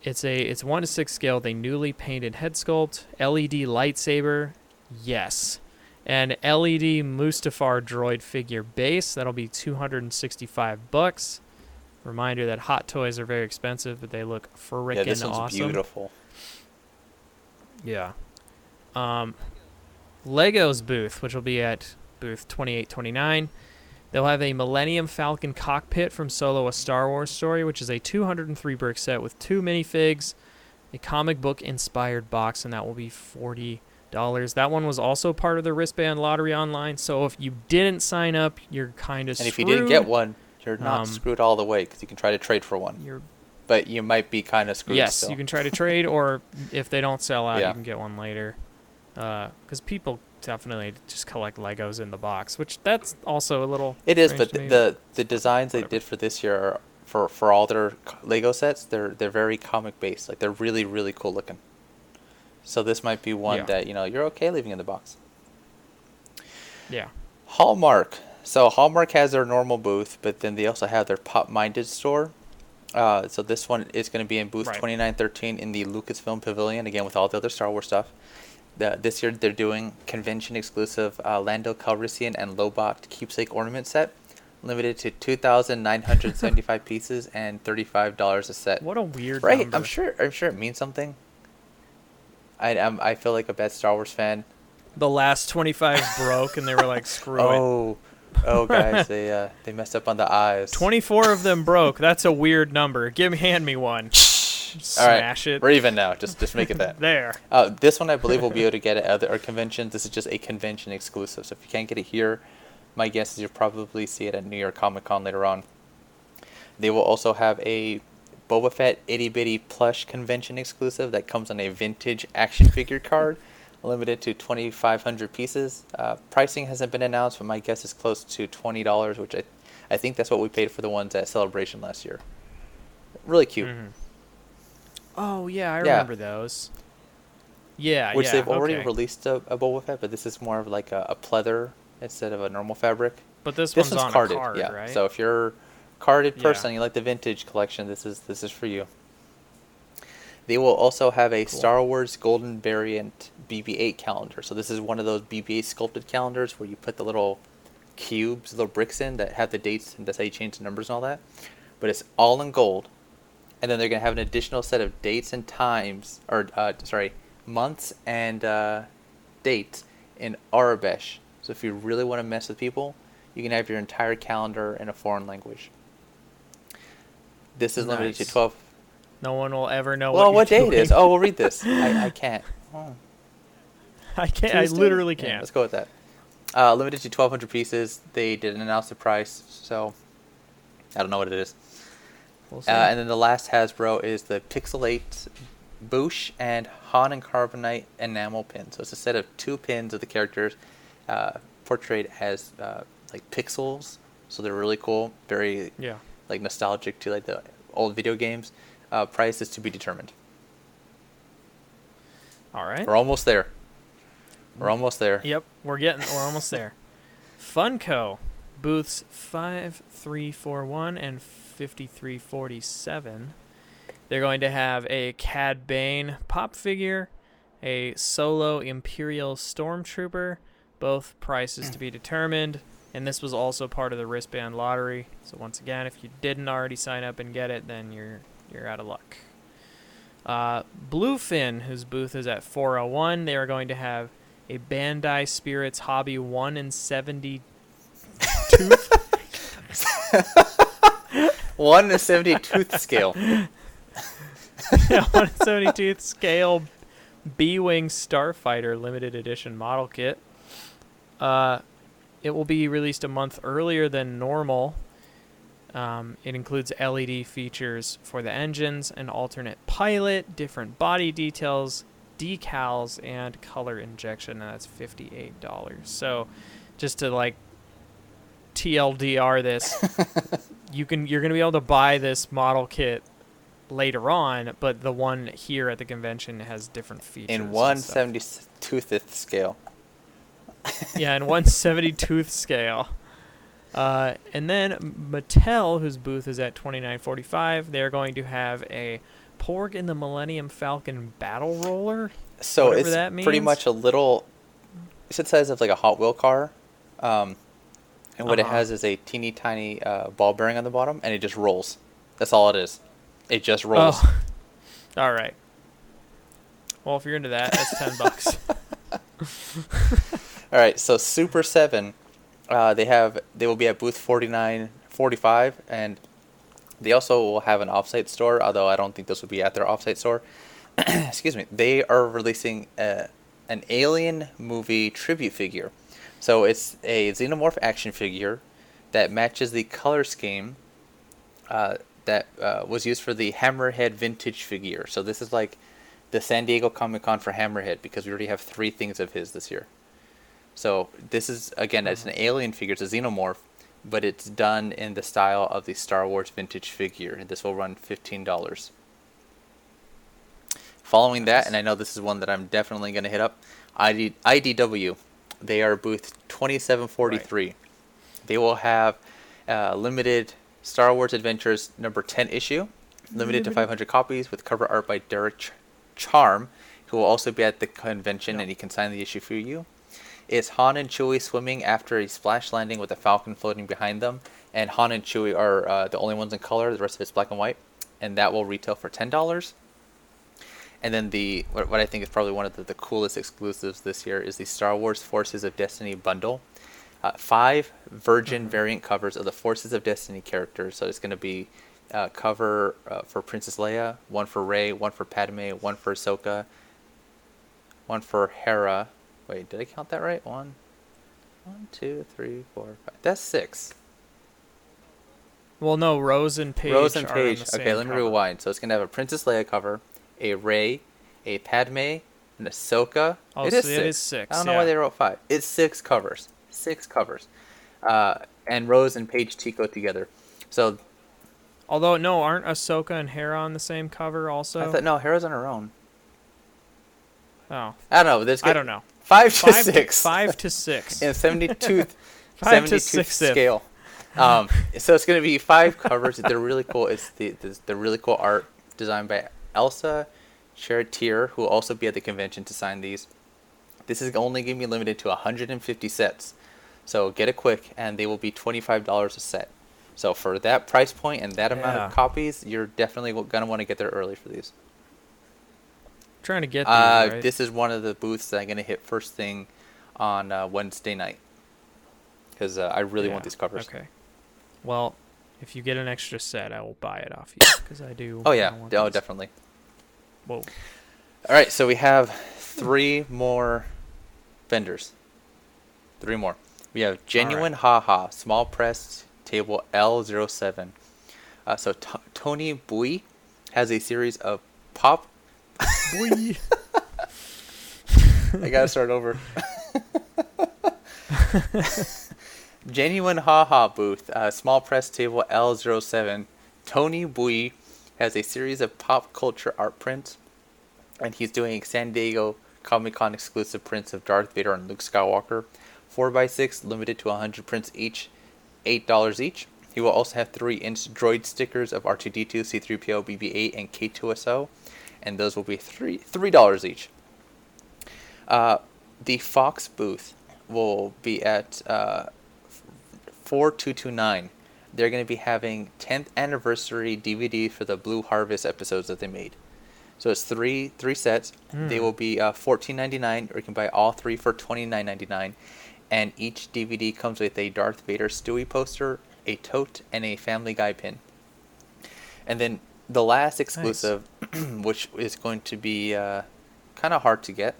it's a it's one to six scale. They newly painted head sculpt, LED lightsaber, yes, and LED Mustafar droid figure base. That'll be two hundred and sixty five bucks. Reminder that Hot Toys are very expensive, but they look freaking Yeah, this one's awesome. beautiful. Yeah. Um, Lego's booth, which will be at booth 2829, they'll have a Millennium Falcon cockpit from Solo: A Star Wars Story, which is a 203 brick set with two minifigs, a comic book inspired box, and that will be forty dollars. That one was also part of the wristband lottery online. So if you didn't sign up, you're kind of And if you didn't get one, you're not Um, screwed all the way because you can try to trade for one, you're but you might be kind of screwed. yes, still. you can try to trade, or if they don't sell out, Yeah. you can get one later. Because people definitely just collect Legos in the box, which that's also a little. It is, but the, the the designs they did for this year are, for for all their Lego sets, they're they're very comic based. Like they're really really cool looking. So this might be one Yeah. that you know you're okay leaving in the box. yeah. Hallmark. So Hallmark has their normal booth, but then they also have their Pop Minded store. Uh, so this one is going to be in booth Right. 2913 in the Lucasfilm Pavilion, again with all the other Star Wars stuff. The, this year they're doing convention exclusive uh, Lando Calrissian and Lobot keepsake ornament set, limited to 2,975 pieces and $35 a set. What a weird Right, number. I'm sure. I'm sure it means something. I I'm, I feel like a bad Star Wars fan. The last 25 broke, and they were like, screw it. Oh, oh, guys, they uh, they messed up on the eyes. 24 of them broke. That's a weird number. Give me, hand me one. All right, Smash it. We're even now. Just just make it that. There. Uh, this one I believe we'll be able to get at other conventions. This is just a convention exclusive. So if you can't get it here, my guess is you'll probably see it at New York Comic Con later on. They will also have a Boba Fett itty bitty plush convention exclusive that comes on a vintage action figure card, limited to 2,500 pieces. Uh, pricing hasn't been announced, but my guess is close to $20, which I, I think that's what we paid for the ones at Celebration last year. Really cute. Mhm. Oh, yeah, I Yeah. remember those. Yeah, which yeah, they've already okay. released a, a Boba Fett, but this is more of like a, a pleather instead of a normal fabric. But this, This one's, one's on carded, a card, yeah. right? So if you're a carded Yeah. person, you like the vintage collection, this is this is for you. They will also have a Cool. Star Wars Golden Variant BB-8 calendar. So this is one of those BB-8 sculpted calendars where you put the little cubes, little bricks in that have the dates, and that's how you change the numbers and all that. But it's all in gold, and then they're gonna have an additional set of dates and times, or uh, sorry, months and uh, dates in Arabic. So if you really want to mess with people, you can have your entire calendar in a foreign language. This is limited to Nice. 12 No one will ever know. Well, what, what day it is? Oh, we'll read this. I, I can't. Oh, I can't. I literally can't. let's go with that. Uh, limited to 1,200 pieces. They didn't announce the price, so I don't know what it is. We'll see. Uh, and then the last Hasbro is the Pixelate Boushh and Han and Carbonite enamel pin. So it's a set of two pins of the characters uh, portrayed as uh, like pixels. So they're really cool, very yeah. like nostalgic to like the old video games. Uh, price is to be determined. All right. We're almost there. We're almost there. Yep, we're getting. We're almost there. Funko booths five three four one and fifty three forty seven. They're going to have a Cad Bane pop figure, a solo Imperial Stormtrooper, both prices to be determined. And this was also part of the wristband lottery. So once again, if you didn't already sign up and get it, then you're you're out of luck. Uh, Bluefin, whose booth is at 401, they are going to have a Bandai Spirits Hobby 1 in 70 tooth. One to seventy tooth scale. yeah, 1 in 70 tooth scale B Wing Starfighter limited edition model kit. Uh, it will be released a month earlier than normal. Um, it includes LED features for the engines, an alternate pilot, different body details, decals, and color injection, and that's fifty-eight dollars. So, just to like TLDR this, you can you're gonna be able to buy this model kit later on, but the one here at the convention has different features. In one tooth scale. yeah, in 170 tooth scale. Uh, and then Mattel, whose booth is at 2945, they're going to have a Porg in the Millennium Falcon battle roller. So it's pretty much a little. It's the size of like a Hot Wheel car, um, and what it Uh-huh. has is a teeny tiny uh, ball bearing on the bottom, and it just rolls. That's all it is. It just rolls. Oh, all right. Well, if you're into that, that's 10 bucks. All right, so Super Seven, uh, they have they will be at booth 49, 45, and they also will have an offsite store. Although I don't think this will be at their offsite store. Excuse me. They are releasing a, an Alien movie tribute figure. So it's a xenomorph action figure that matches the color scheme uh, that uh, was used for the Hammerhead vintage figure. So this is like the San Diego Comic Con for Hammerhead because we already have three things of his this year. So this is again, it's an alien figure, it's a xenomorph, but it's done in the style of the Star Wars vintage figure, and this will run fifteen dollars. Following that, and I know this is one that I'm definitely going to hit up, ID, IDW, they are booth twenty seven forty three. They will have uh, limited Star Wars Adventures number ten issue, limited to five hundred copies with cover art by Derek Ch- Charm, who will also be at the convention, and he can sign the issue for you. It's Han and Chewie swimming after a splash landing with a Falcon floating behind them, and Han and Chewie are uh, the only ones in color. The rest of it's black and white, and that will retail for ten dollars. And then the what, what I think is probably one of the, the coolest exclusives this year is the Star Wars Forces of Destiny bundle. Uh, five Virgin variant covers of the Forces of Destiny characters. So it's going to be uh, cover uh, for Princess Leia, one for Rey, one for Padme, one for Ahsoka, one for Hera. Wait, did I count that right? One, one, two, three, four, five. That's six. well, no, Rose and Paige. Rose and are on Paige. the Okay, let me cover. rewind. So it's gonna have a Princess Leia cover, a Rey, a Padme, an Ahsoka. Oh, it so is it six. is six, I don't know why they wrote five. It's six covers. Six covers. Uh, and Rose and Paige Tico together. So Although no, aren't Ahsoka and Hera on the same cover also? I thought no, Hera's on her own. oh, I don't know. There's I don't know. Five to Five six. To, five to six. in 72 Five to 72th six scale. Um, so it's going to be five covers. They're really cool. It's the, the the really cool art designed by Elsa Charretier, who will also be at the convention to sign these. This is only going to be limited to 150 sets. So get it quick, and they will be $25 a set. So for that price point and that amount Yeah. of copies, you're definitely going to want to get there early for these. Trying to get these, Uh, right? This is one of the booths that I'm going to hit first thing on uh, Wednesday night. Because uh, I really want these covers. Okay. Well, if you get an extra set, I will buy it off you because I do. Oh yeah, oh these. definitely. Whoa. All right, so we have three more vendors. Three more. We have Genuine Haha Small Press Table L07. Uh, so T- Tony Bui has a series of pop. Boy. I gotta start over. Genuine Haha booth, uh, small press table L07. Tony Bui has a series of pop culture art prints, and he's doing San Diego Comic Con exclusive prints of Darth Vader and Luke Skywalker. 4x6, limited to 100 prints each, $8 each. He will also have 3 inch droid stickers of R2D2, C3PO, BB 8, and K2SO, and those will be three $3 each. Uh, the Fox booth will be at uh, 4229. They're going to be having 10th anniversary DVD for the Blue Harvest episodes that they made. So it's three three sets. They Hmm. will be uh, 14.99, or you can buy all three for 29.99. And each DVD comes with a Darth Vader Stewie poster, a tote, and a Family Guy pin. And then the last exclusive, which is going to be uh, kind of hard to get,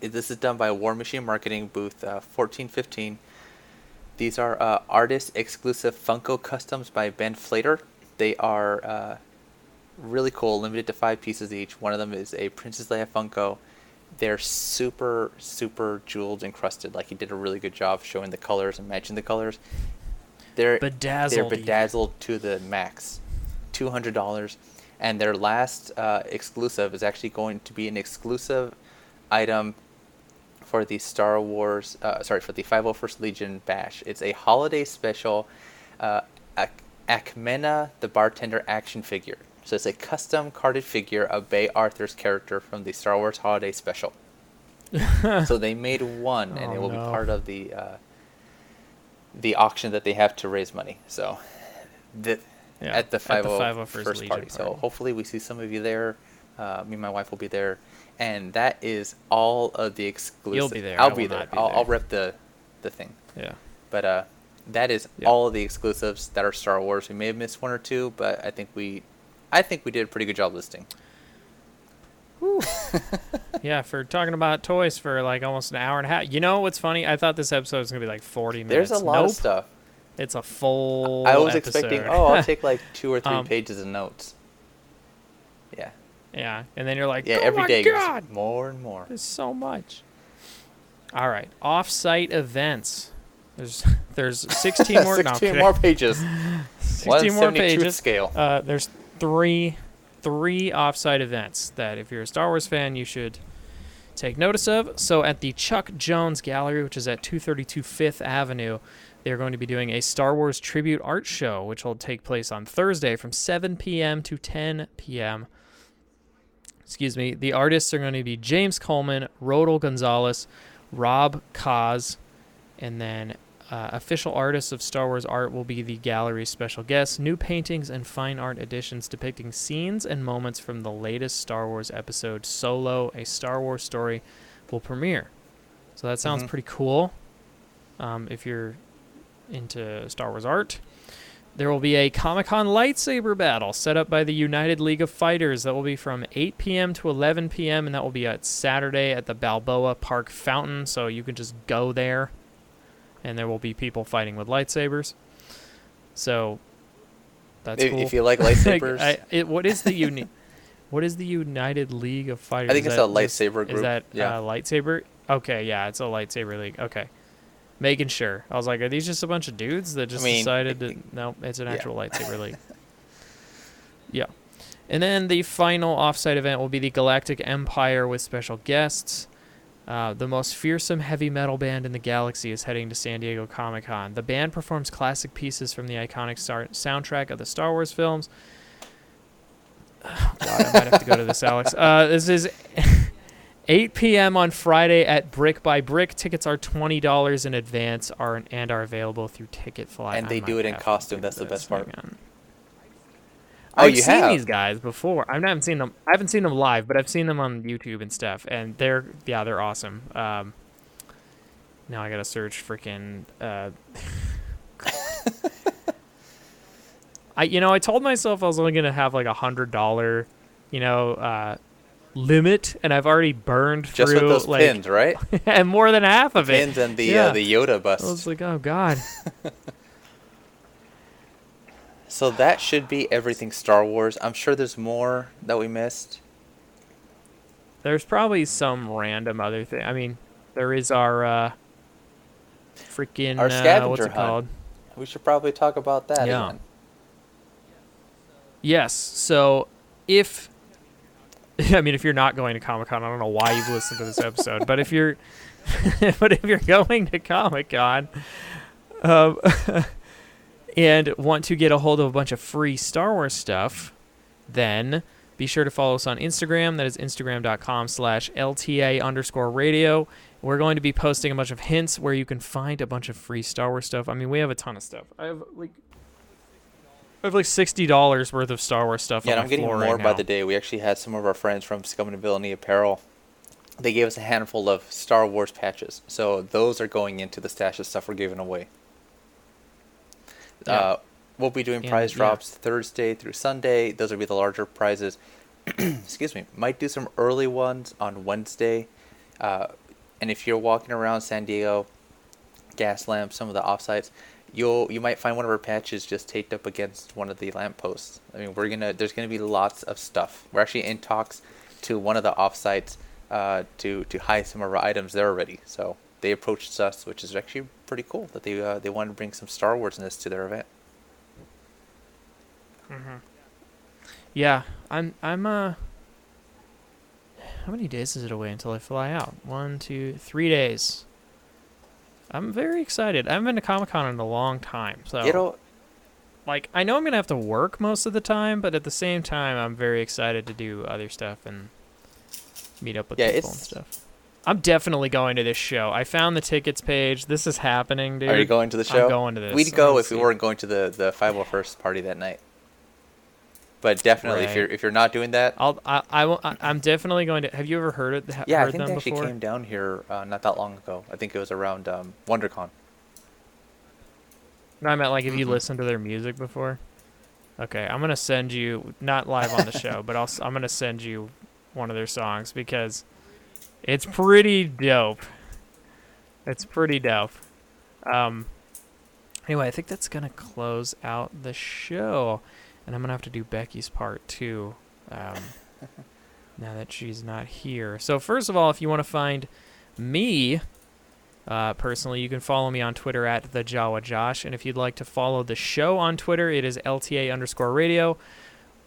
this is done by War Machine Marketing booth uh, 1415. These are uh, artist exclusive Funko customs by Ben Flater. They are uh, really cool, limited to five pieces each. One of them is a Princess Leia Funko. They're super, super jeweled encrusted. Like he did a really good job showing the colors and matching the colors. They're Bedazzled. they're even. bedazzled to the max, two hundred dollars, and their last uh, exclusive is actually going to be an exclusive item for the Star Wars. Uh, sorry, for the 501st Legion Bash. It's a holiday special, uh, Ackmena the bartender action figure. So it's a custom carded figure of Bea Arthur's character from the Star Wars Holiday Special. so they made one, and Oh, it will no. be part of the uh, the auction that they have to raise money. So, the, Yeah, at the at 501st 501st first party. So hopefully we see some of you there. Uh, me and my wife will be there, and that is all of the exclusive. be there, I'll I be will there. not be I'll, I'll rep the the thing. Yeah. But uh, that is Yeah. all of the exclusives that are Star Wars. We may have missed one or two, but I think we, I think we did a pretty good job listing. Yeah, for talking about toys for like almost an hour and a half. You know what's funny? I thought this episode was gonna be like forty minutes. There's a lot nope. of stuff. It's a full. I was expecting. Oh, I'll take like two or three Um, pages of notes. Yeah, yeah, and then you're like, yeah. oh every my day, god, more and more. there's so much. All right, off-site events. There's there's 16 more. 16 kidding. more pages. 16 more 170 truth pages. scale. Uh, there's three three offsite events that if you're a Star Wars fan you should take notice of. So at the Chuck Jones Gallery, which is at 232 Fifth Avenue, they're going to be doing a Star Wars tribute art show, which will take place on Thursday from 7 p.m. to 10 p.m. Excuse me. The artists are going to be James Coleman, Rodel Gonzalez, Rob Kaz, and then uh, official artists of Star Wars art will be the gallery's special guests. New paintings and fine art editions depicting scenes and moments from the latest Star Wars episode, Solo: A Star Wars Story, will premiere. So that sounds Mhm. pretty cool. Um, if you're into Star Wars art, there will be a Comic Con lightsaber battle set up by the United League of Fighters. That will be from 8 p.m. to 11 p.m. and that will be at Saturday at the Balboa Park Fountain. So you can just go there, and there will be people fighting with lightsabers. So that's if, cool. if you like lightsabers, I, it, what is the uni- What is the United League of Fighters? I think Is it's a that just- lightsaber group. Is that yeah. uh, lightsaber? Okay, yeah, it's a lightsaber league. Okay, making sure. I was like, are these just a bunch of dudes that just mean, decided to? No, it's an yeah. actual lightsaber league. Yeah, and then the final offsite event will be the Galactic Empire with special guests. Uh, the most fearsome heavy metal band in the galaxy is heading to San Diego Comic Con. The band performs classic pieces from the iconic star- soundtrack of the Star Wars films. Oh, God, I might have to go to this, Alex. Uh, this is 8 p.m. on Friday at Brick by Brick. Tickets are twenty dollars in advance, are and are available through Ticketfly. And they do it in costume, that's the best part. Oh, I've you seen have? these guys before. I haven't seen them. I haven't seen them live, but I've seen them on YouTube and stuff, and they're yeah, they're awesome. Um, now I gotta search freaking. Uh, I you know I told myself I was only gonna have like a hundred dollar, you know, uh, limit, and I've already burned Just through with those like pins, right? and more than half of it. Pins and the Yeah. uh, the Yoda I was like, oh god. So that should be everything Star Wars. I'm sure there's more that we missed. There's probably some random other thing. I mean, there is our uh, freaking Our uh, what's it hunt. called? We should probably talk about that Yeah. again. Yes. So if I mean if you're not going to Comic Con, I don't know why you've listened to this episode, but if you're but if you're going to Comic Con um, and want to get a hold of a bunch of free Star Wars stuff, then be sure to follow us on Instagram. That is Instagram.com slash LTA underscore radio. We're going to be posting a bunch of hints where you can find a bunch of free Star Wars stuff. I mean, we have a ton of stuff. I have like I have like sixty dollars worth of Star Wars stuff Yeah, on and I'm getting floor more right by the day. We actually had some of our friends from Scum and Villainy Apparel. They gave us a handful of Star Wars patches, so those are going into the stash of stuff we're giving away. Yeah. Uh, we'll be doing And, prize yeah. drops Thursday through Sunday. Those will be the larger prizes. Excuse me. Might do some early ones on Wednesday. Uh, and if you're walking around San Diego, Gaslamp, some of the offsites, you'll you might find one of our patches just taped up against one of the lampposts. I mean, we're gonna there's gonna be lots of stuff. We're actually in talks to one of the offsites uh, to to hide some of our items there already. So they approached us, which is actually pretty cool that they uh, they wanted to bring some Star Warsness to their event. Mhm. Yeah, I'm. I'm. Uh. How many days is it away until I fly out? One, two, three days. I'm very excited. I haven't been to Comic Con in a long time, so You know, like I know I'm gonna have to work most of the time, but at the same time, I'm very excited to do other stuff and meet up with Yeah, people and stuff. I'm definitely going to this show. I found the tickets page. This is happening, dude. are you going to the show? I'm going to this. We'd go if we weren't going to the the 501st party that night. But definitely, if you're if you're not doing that, I'll. I. I I'm definitely going to. Have you ever heard it? ha- yeah, I think them they actually before? came down here uh, not that long ago. I think it was around um, WonderCon. No, I meant like if you Mhm. listened to their music before. Okay, I'm gonna send you not live on the show, but I'll I'm gonna send you one of their songs because it's pretty dope. It's pretty dope. Um. Anyway, I think that's gonna close out the show, and I'm gonna have to do Becky's part too. Um, now that she's not here. So first of all, if you want to find me uh, personally, you can follow me on Twitter at the Jawa Josh, and if you'd like to follow the show on Twitter, it is LTA underscore radio.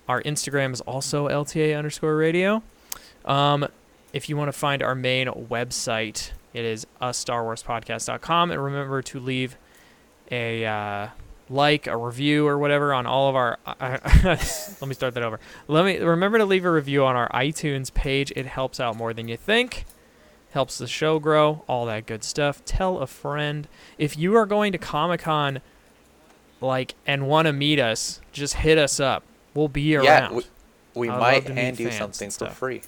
Our Instagram is also LTA underscore radio. Um, if you want to find our main website, it is a Star Wars Podcast.com, and remember to leave a uh, like, a review, or whatever on all of our. let me start that over. Let me remember to leave a review on our iTunes page. It helps out more than you think helps the show grow, all that good stuff. Tell a friend. If you are going to Comic Con, like, and want to meet us, just hit us up. We'll be around. Yeah, we, we might hand you something for free.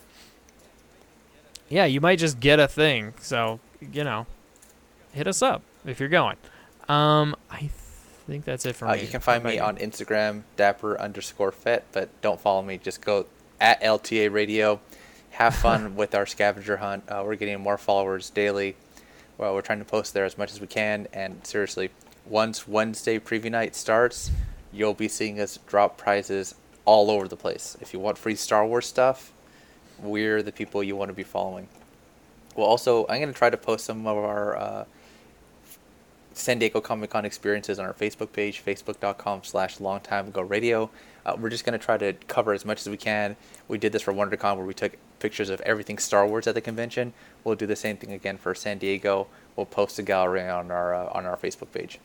yeah, you might just get a thing. So, you know, hit us up if you're going. Um, I think that's it for Uh, me. you can find me on Instagram, dapper underscore fet, but don't follow me. Just go at LTA Radio. Have fun with our scavenger hunt. Uh, we're getting more followers daily. Well, we're trying to post there as much as we can. And seriously, once Wednesday preview night starts, you'll be seeing us drop prizes all over the place. If you want free Star Wars stuff, we're the people you want to be following. Well, also, I'm going to try to post some of our uh, San Diego Comic Con experiences on our Facebook page, facebook.com slash long time ago radio. Uh, we're just going to try to cover as much as we can. We did this for WonderCon where we took pictures of everything Star Wars at the convention. We'll do the same thing again for San Diego. We'll post a gallery on our uh, on our Facebook page.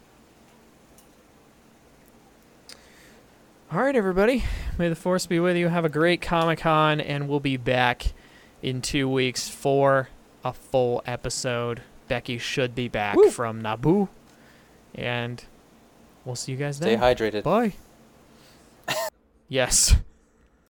All right, everybody. May the force be with you. Have a great Comic Con, and we'll be back in two weeks for a full episode. Becky should be back Woo. from Naboo, and we'll see you guys next. Stay then. hydrated. Bye. yes.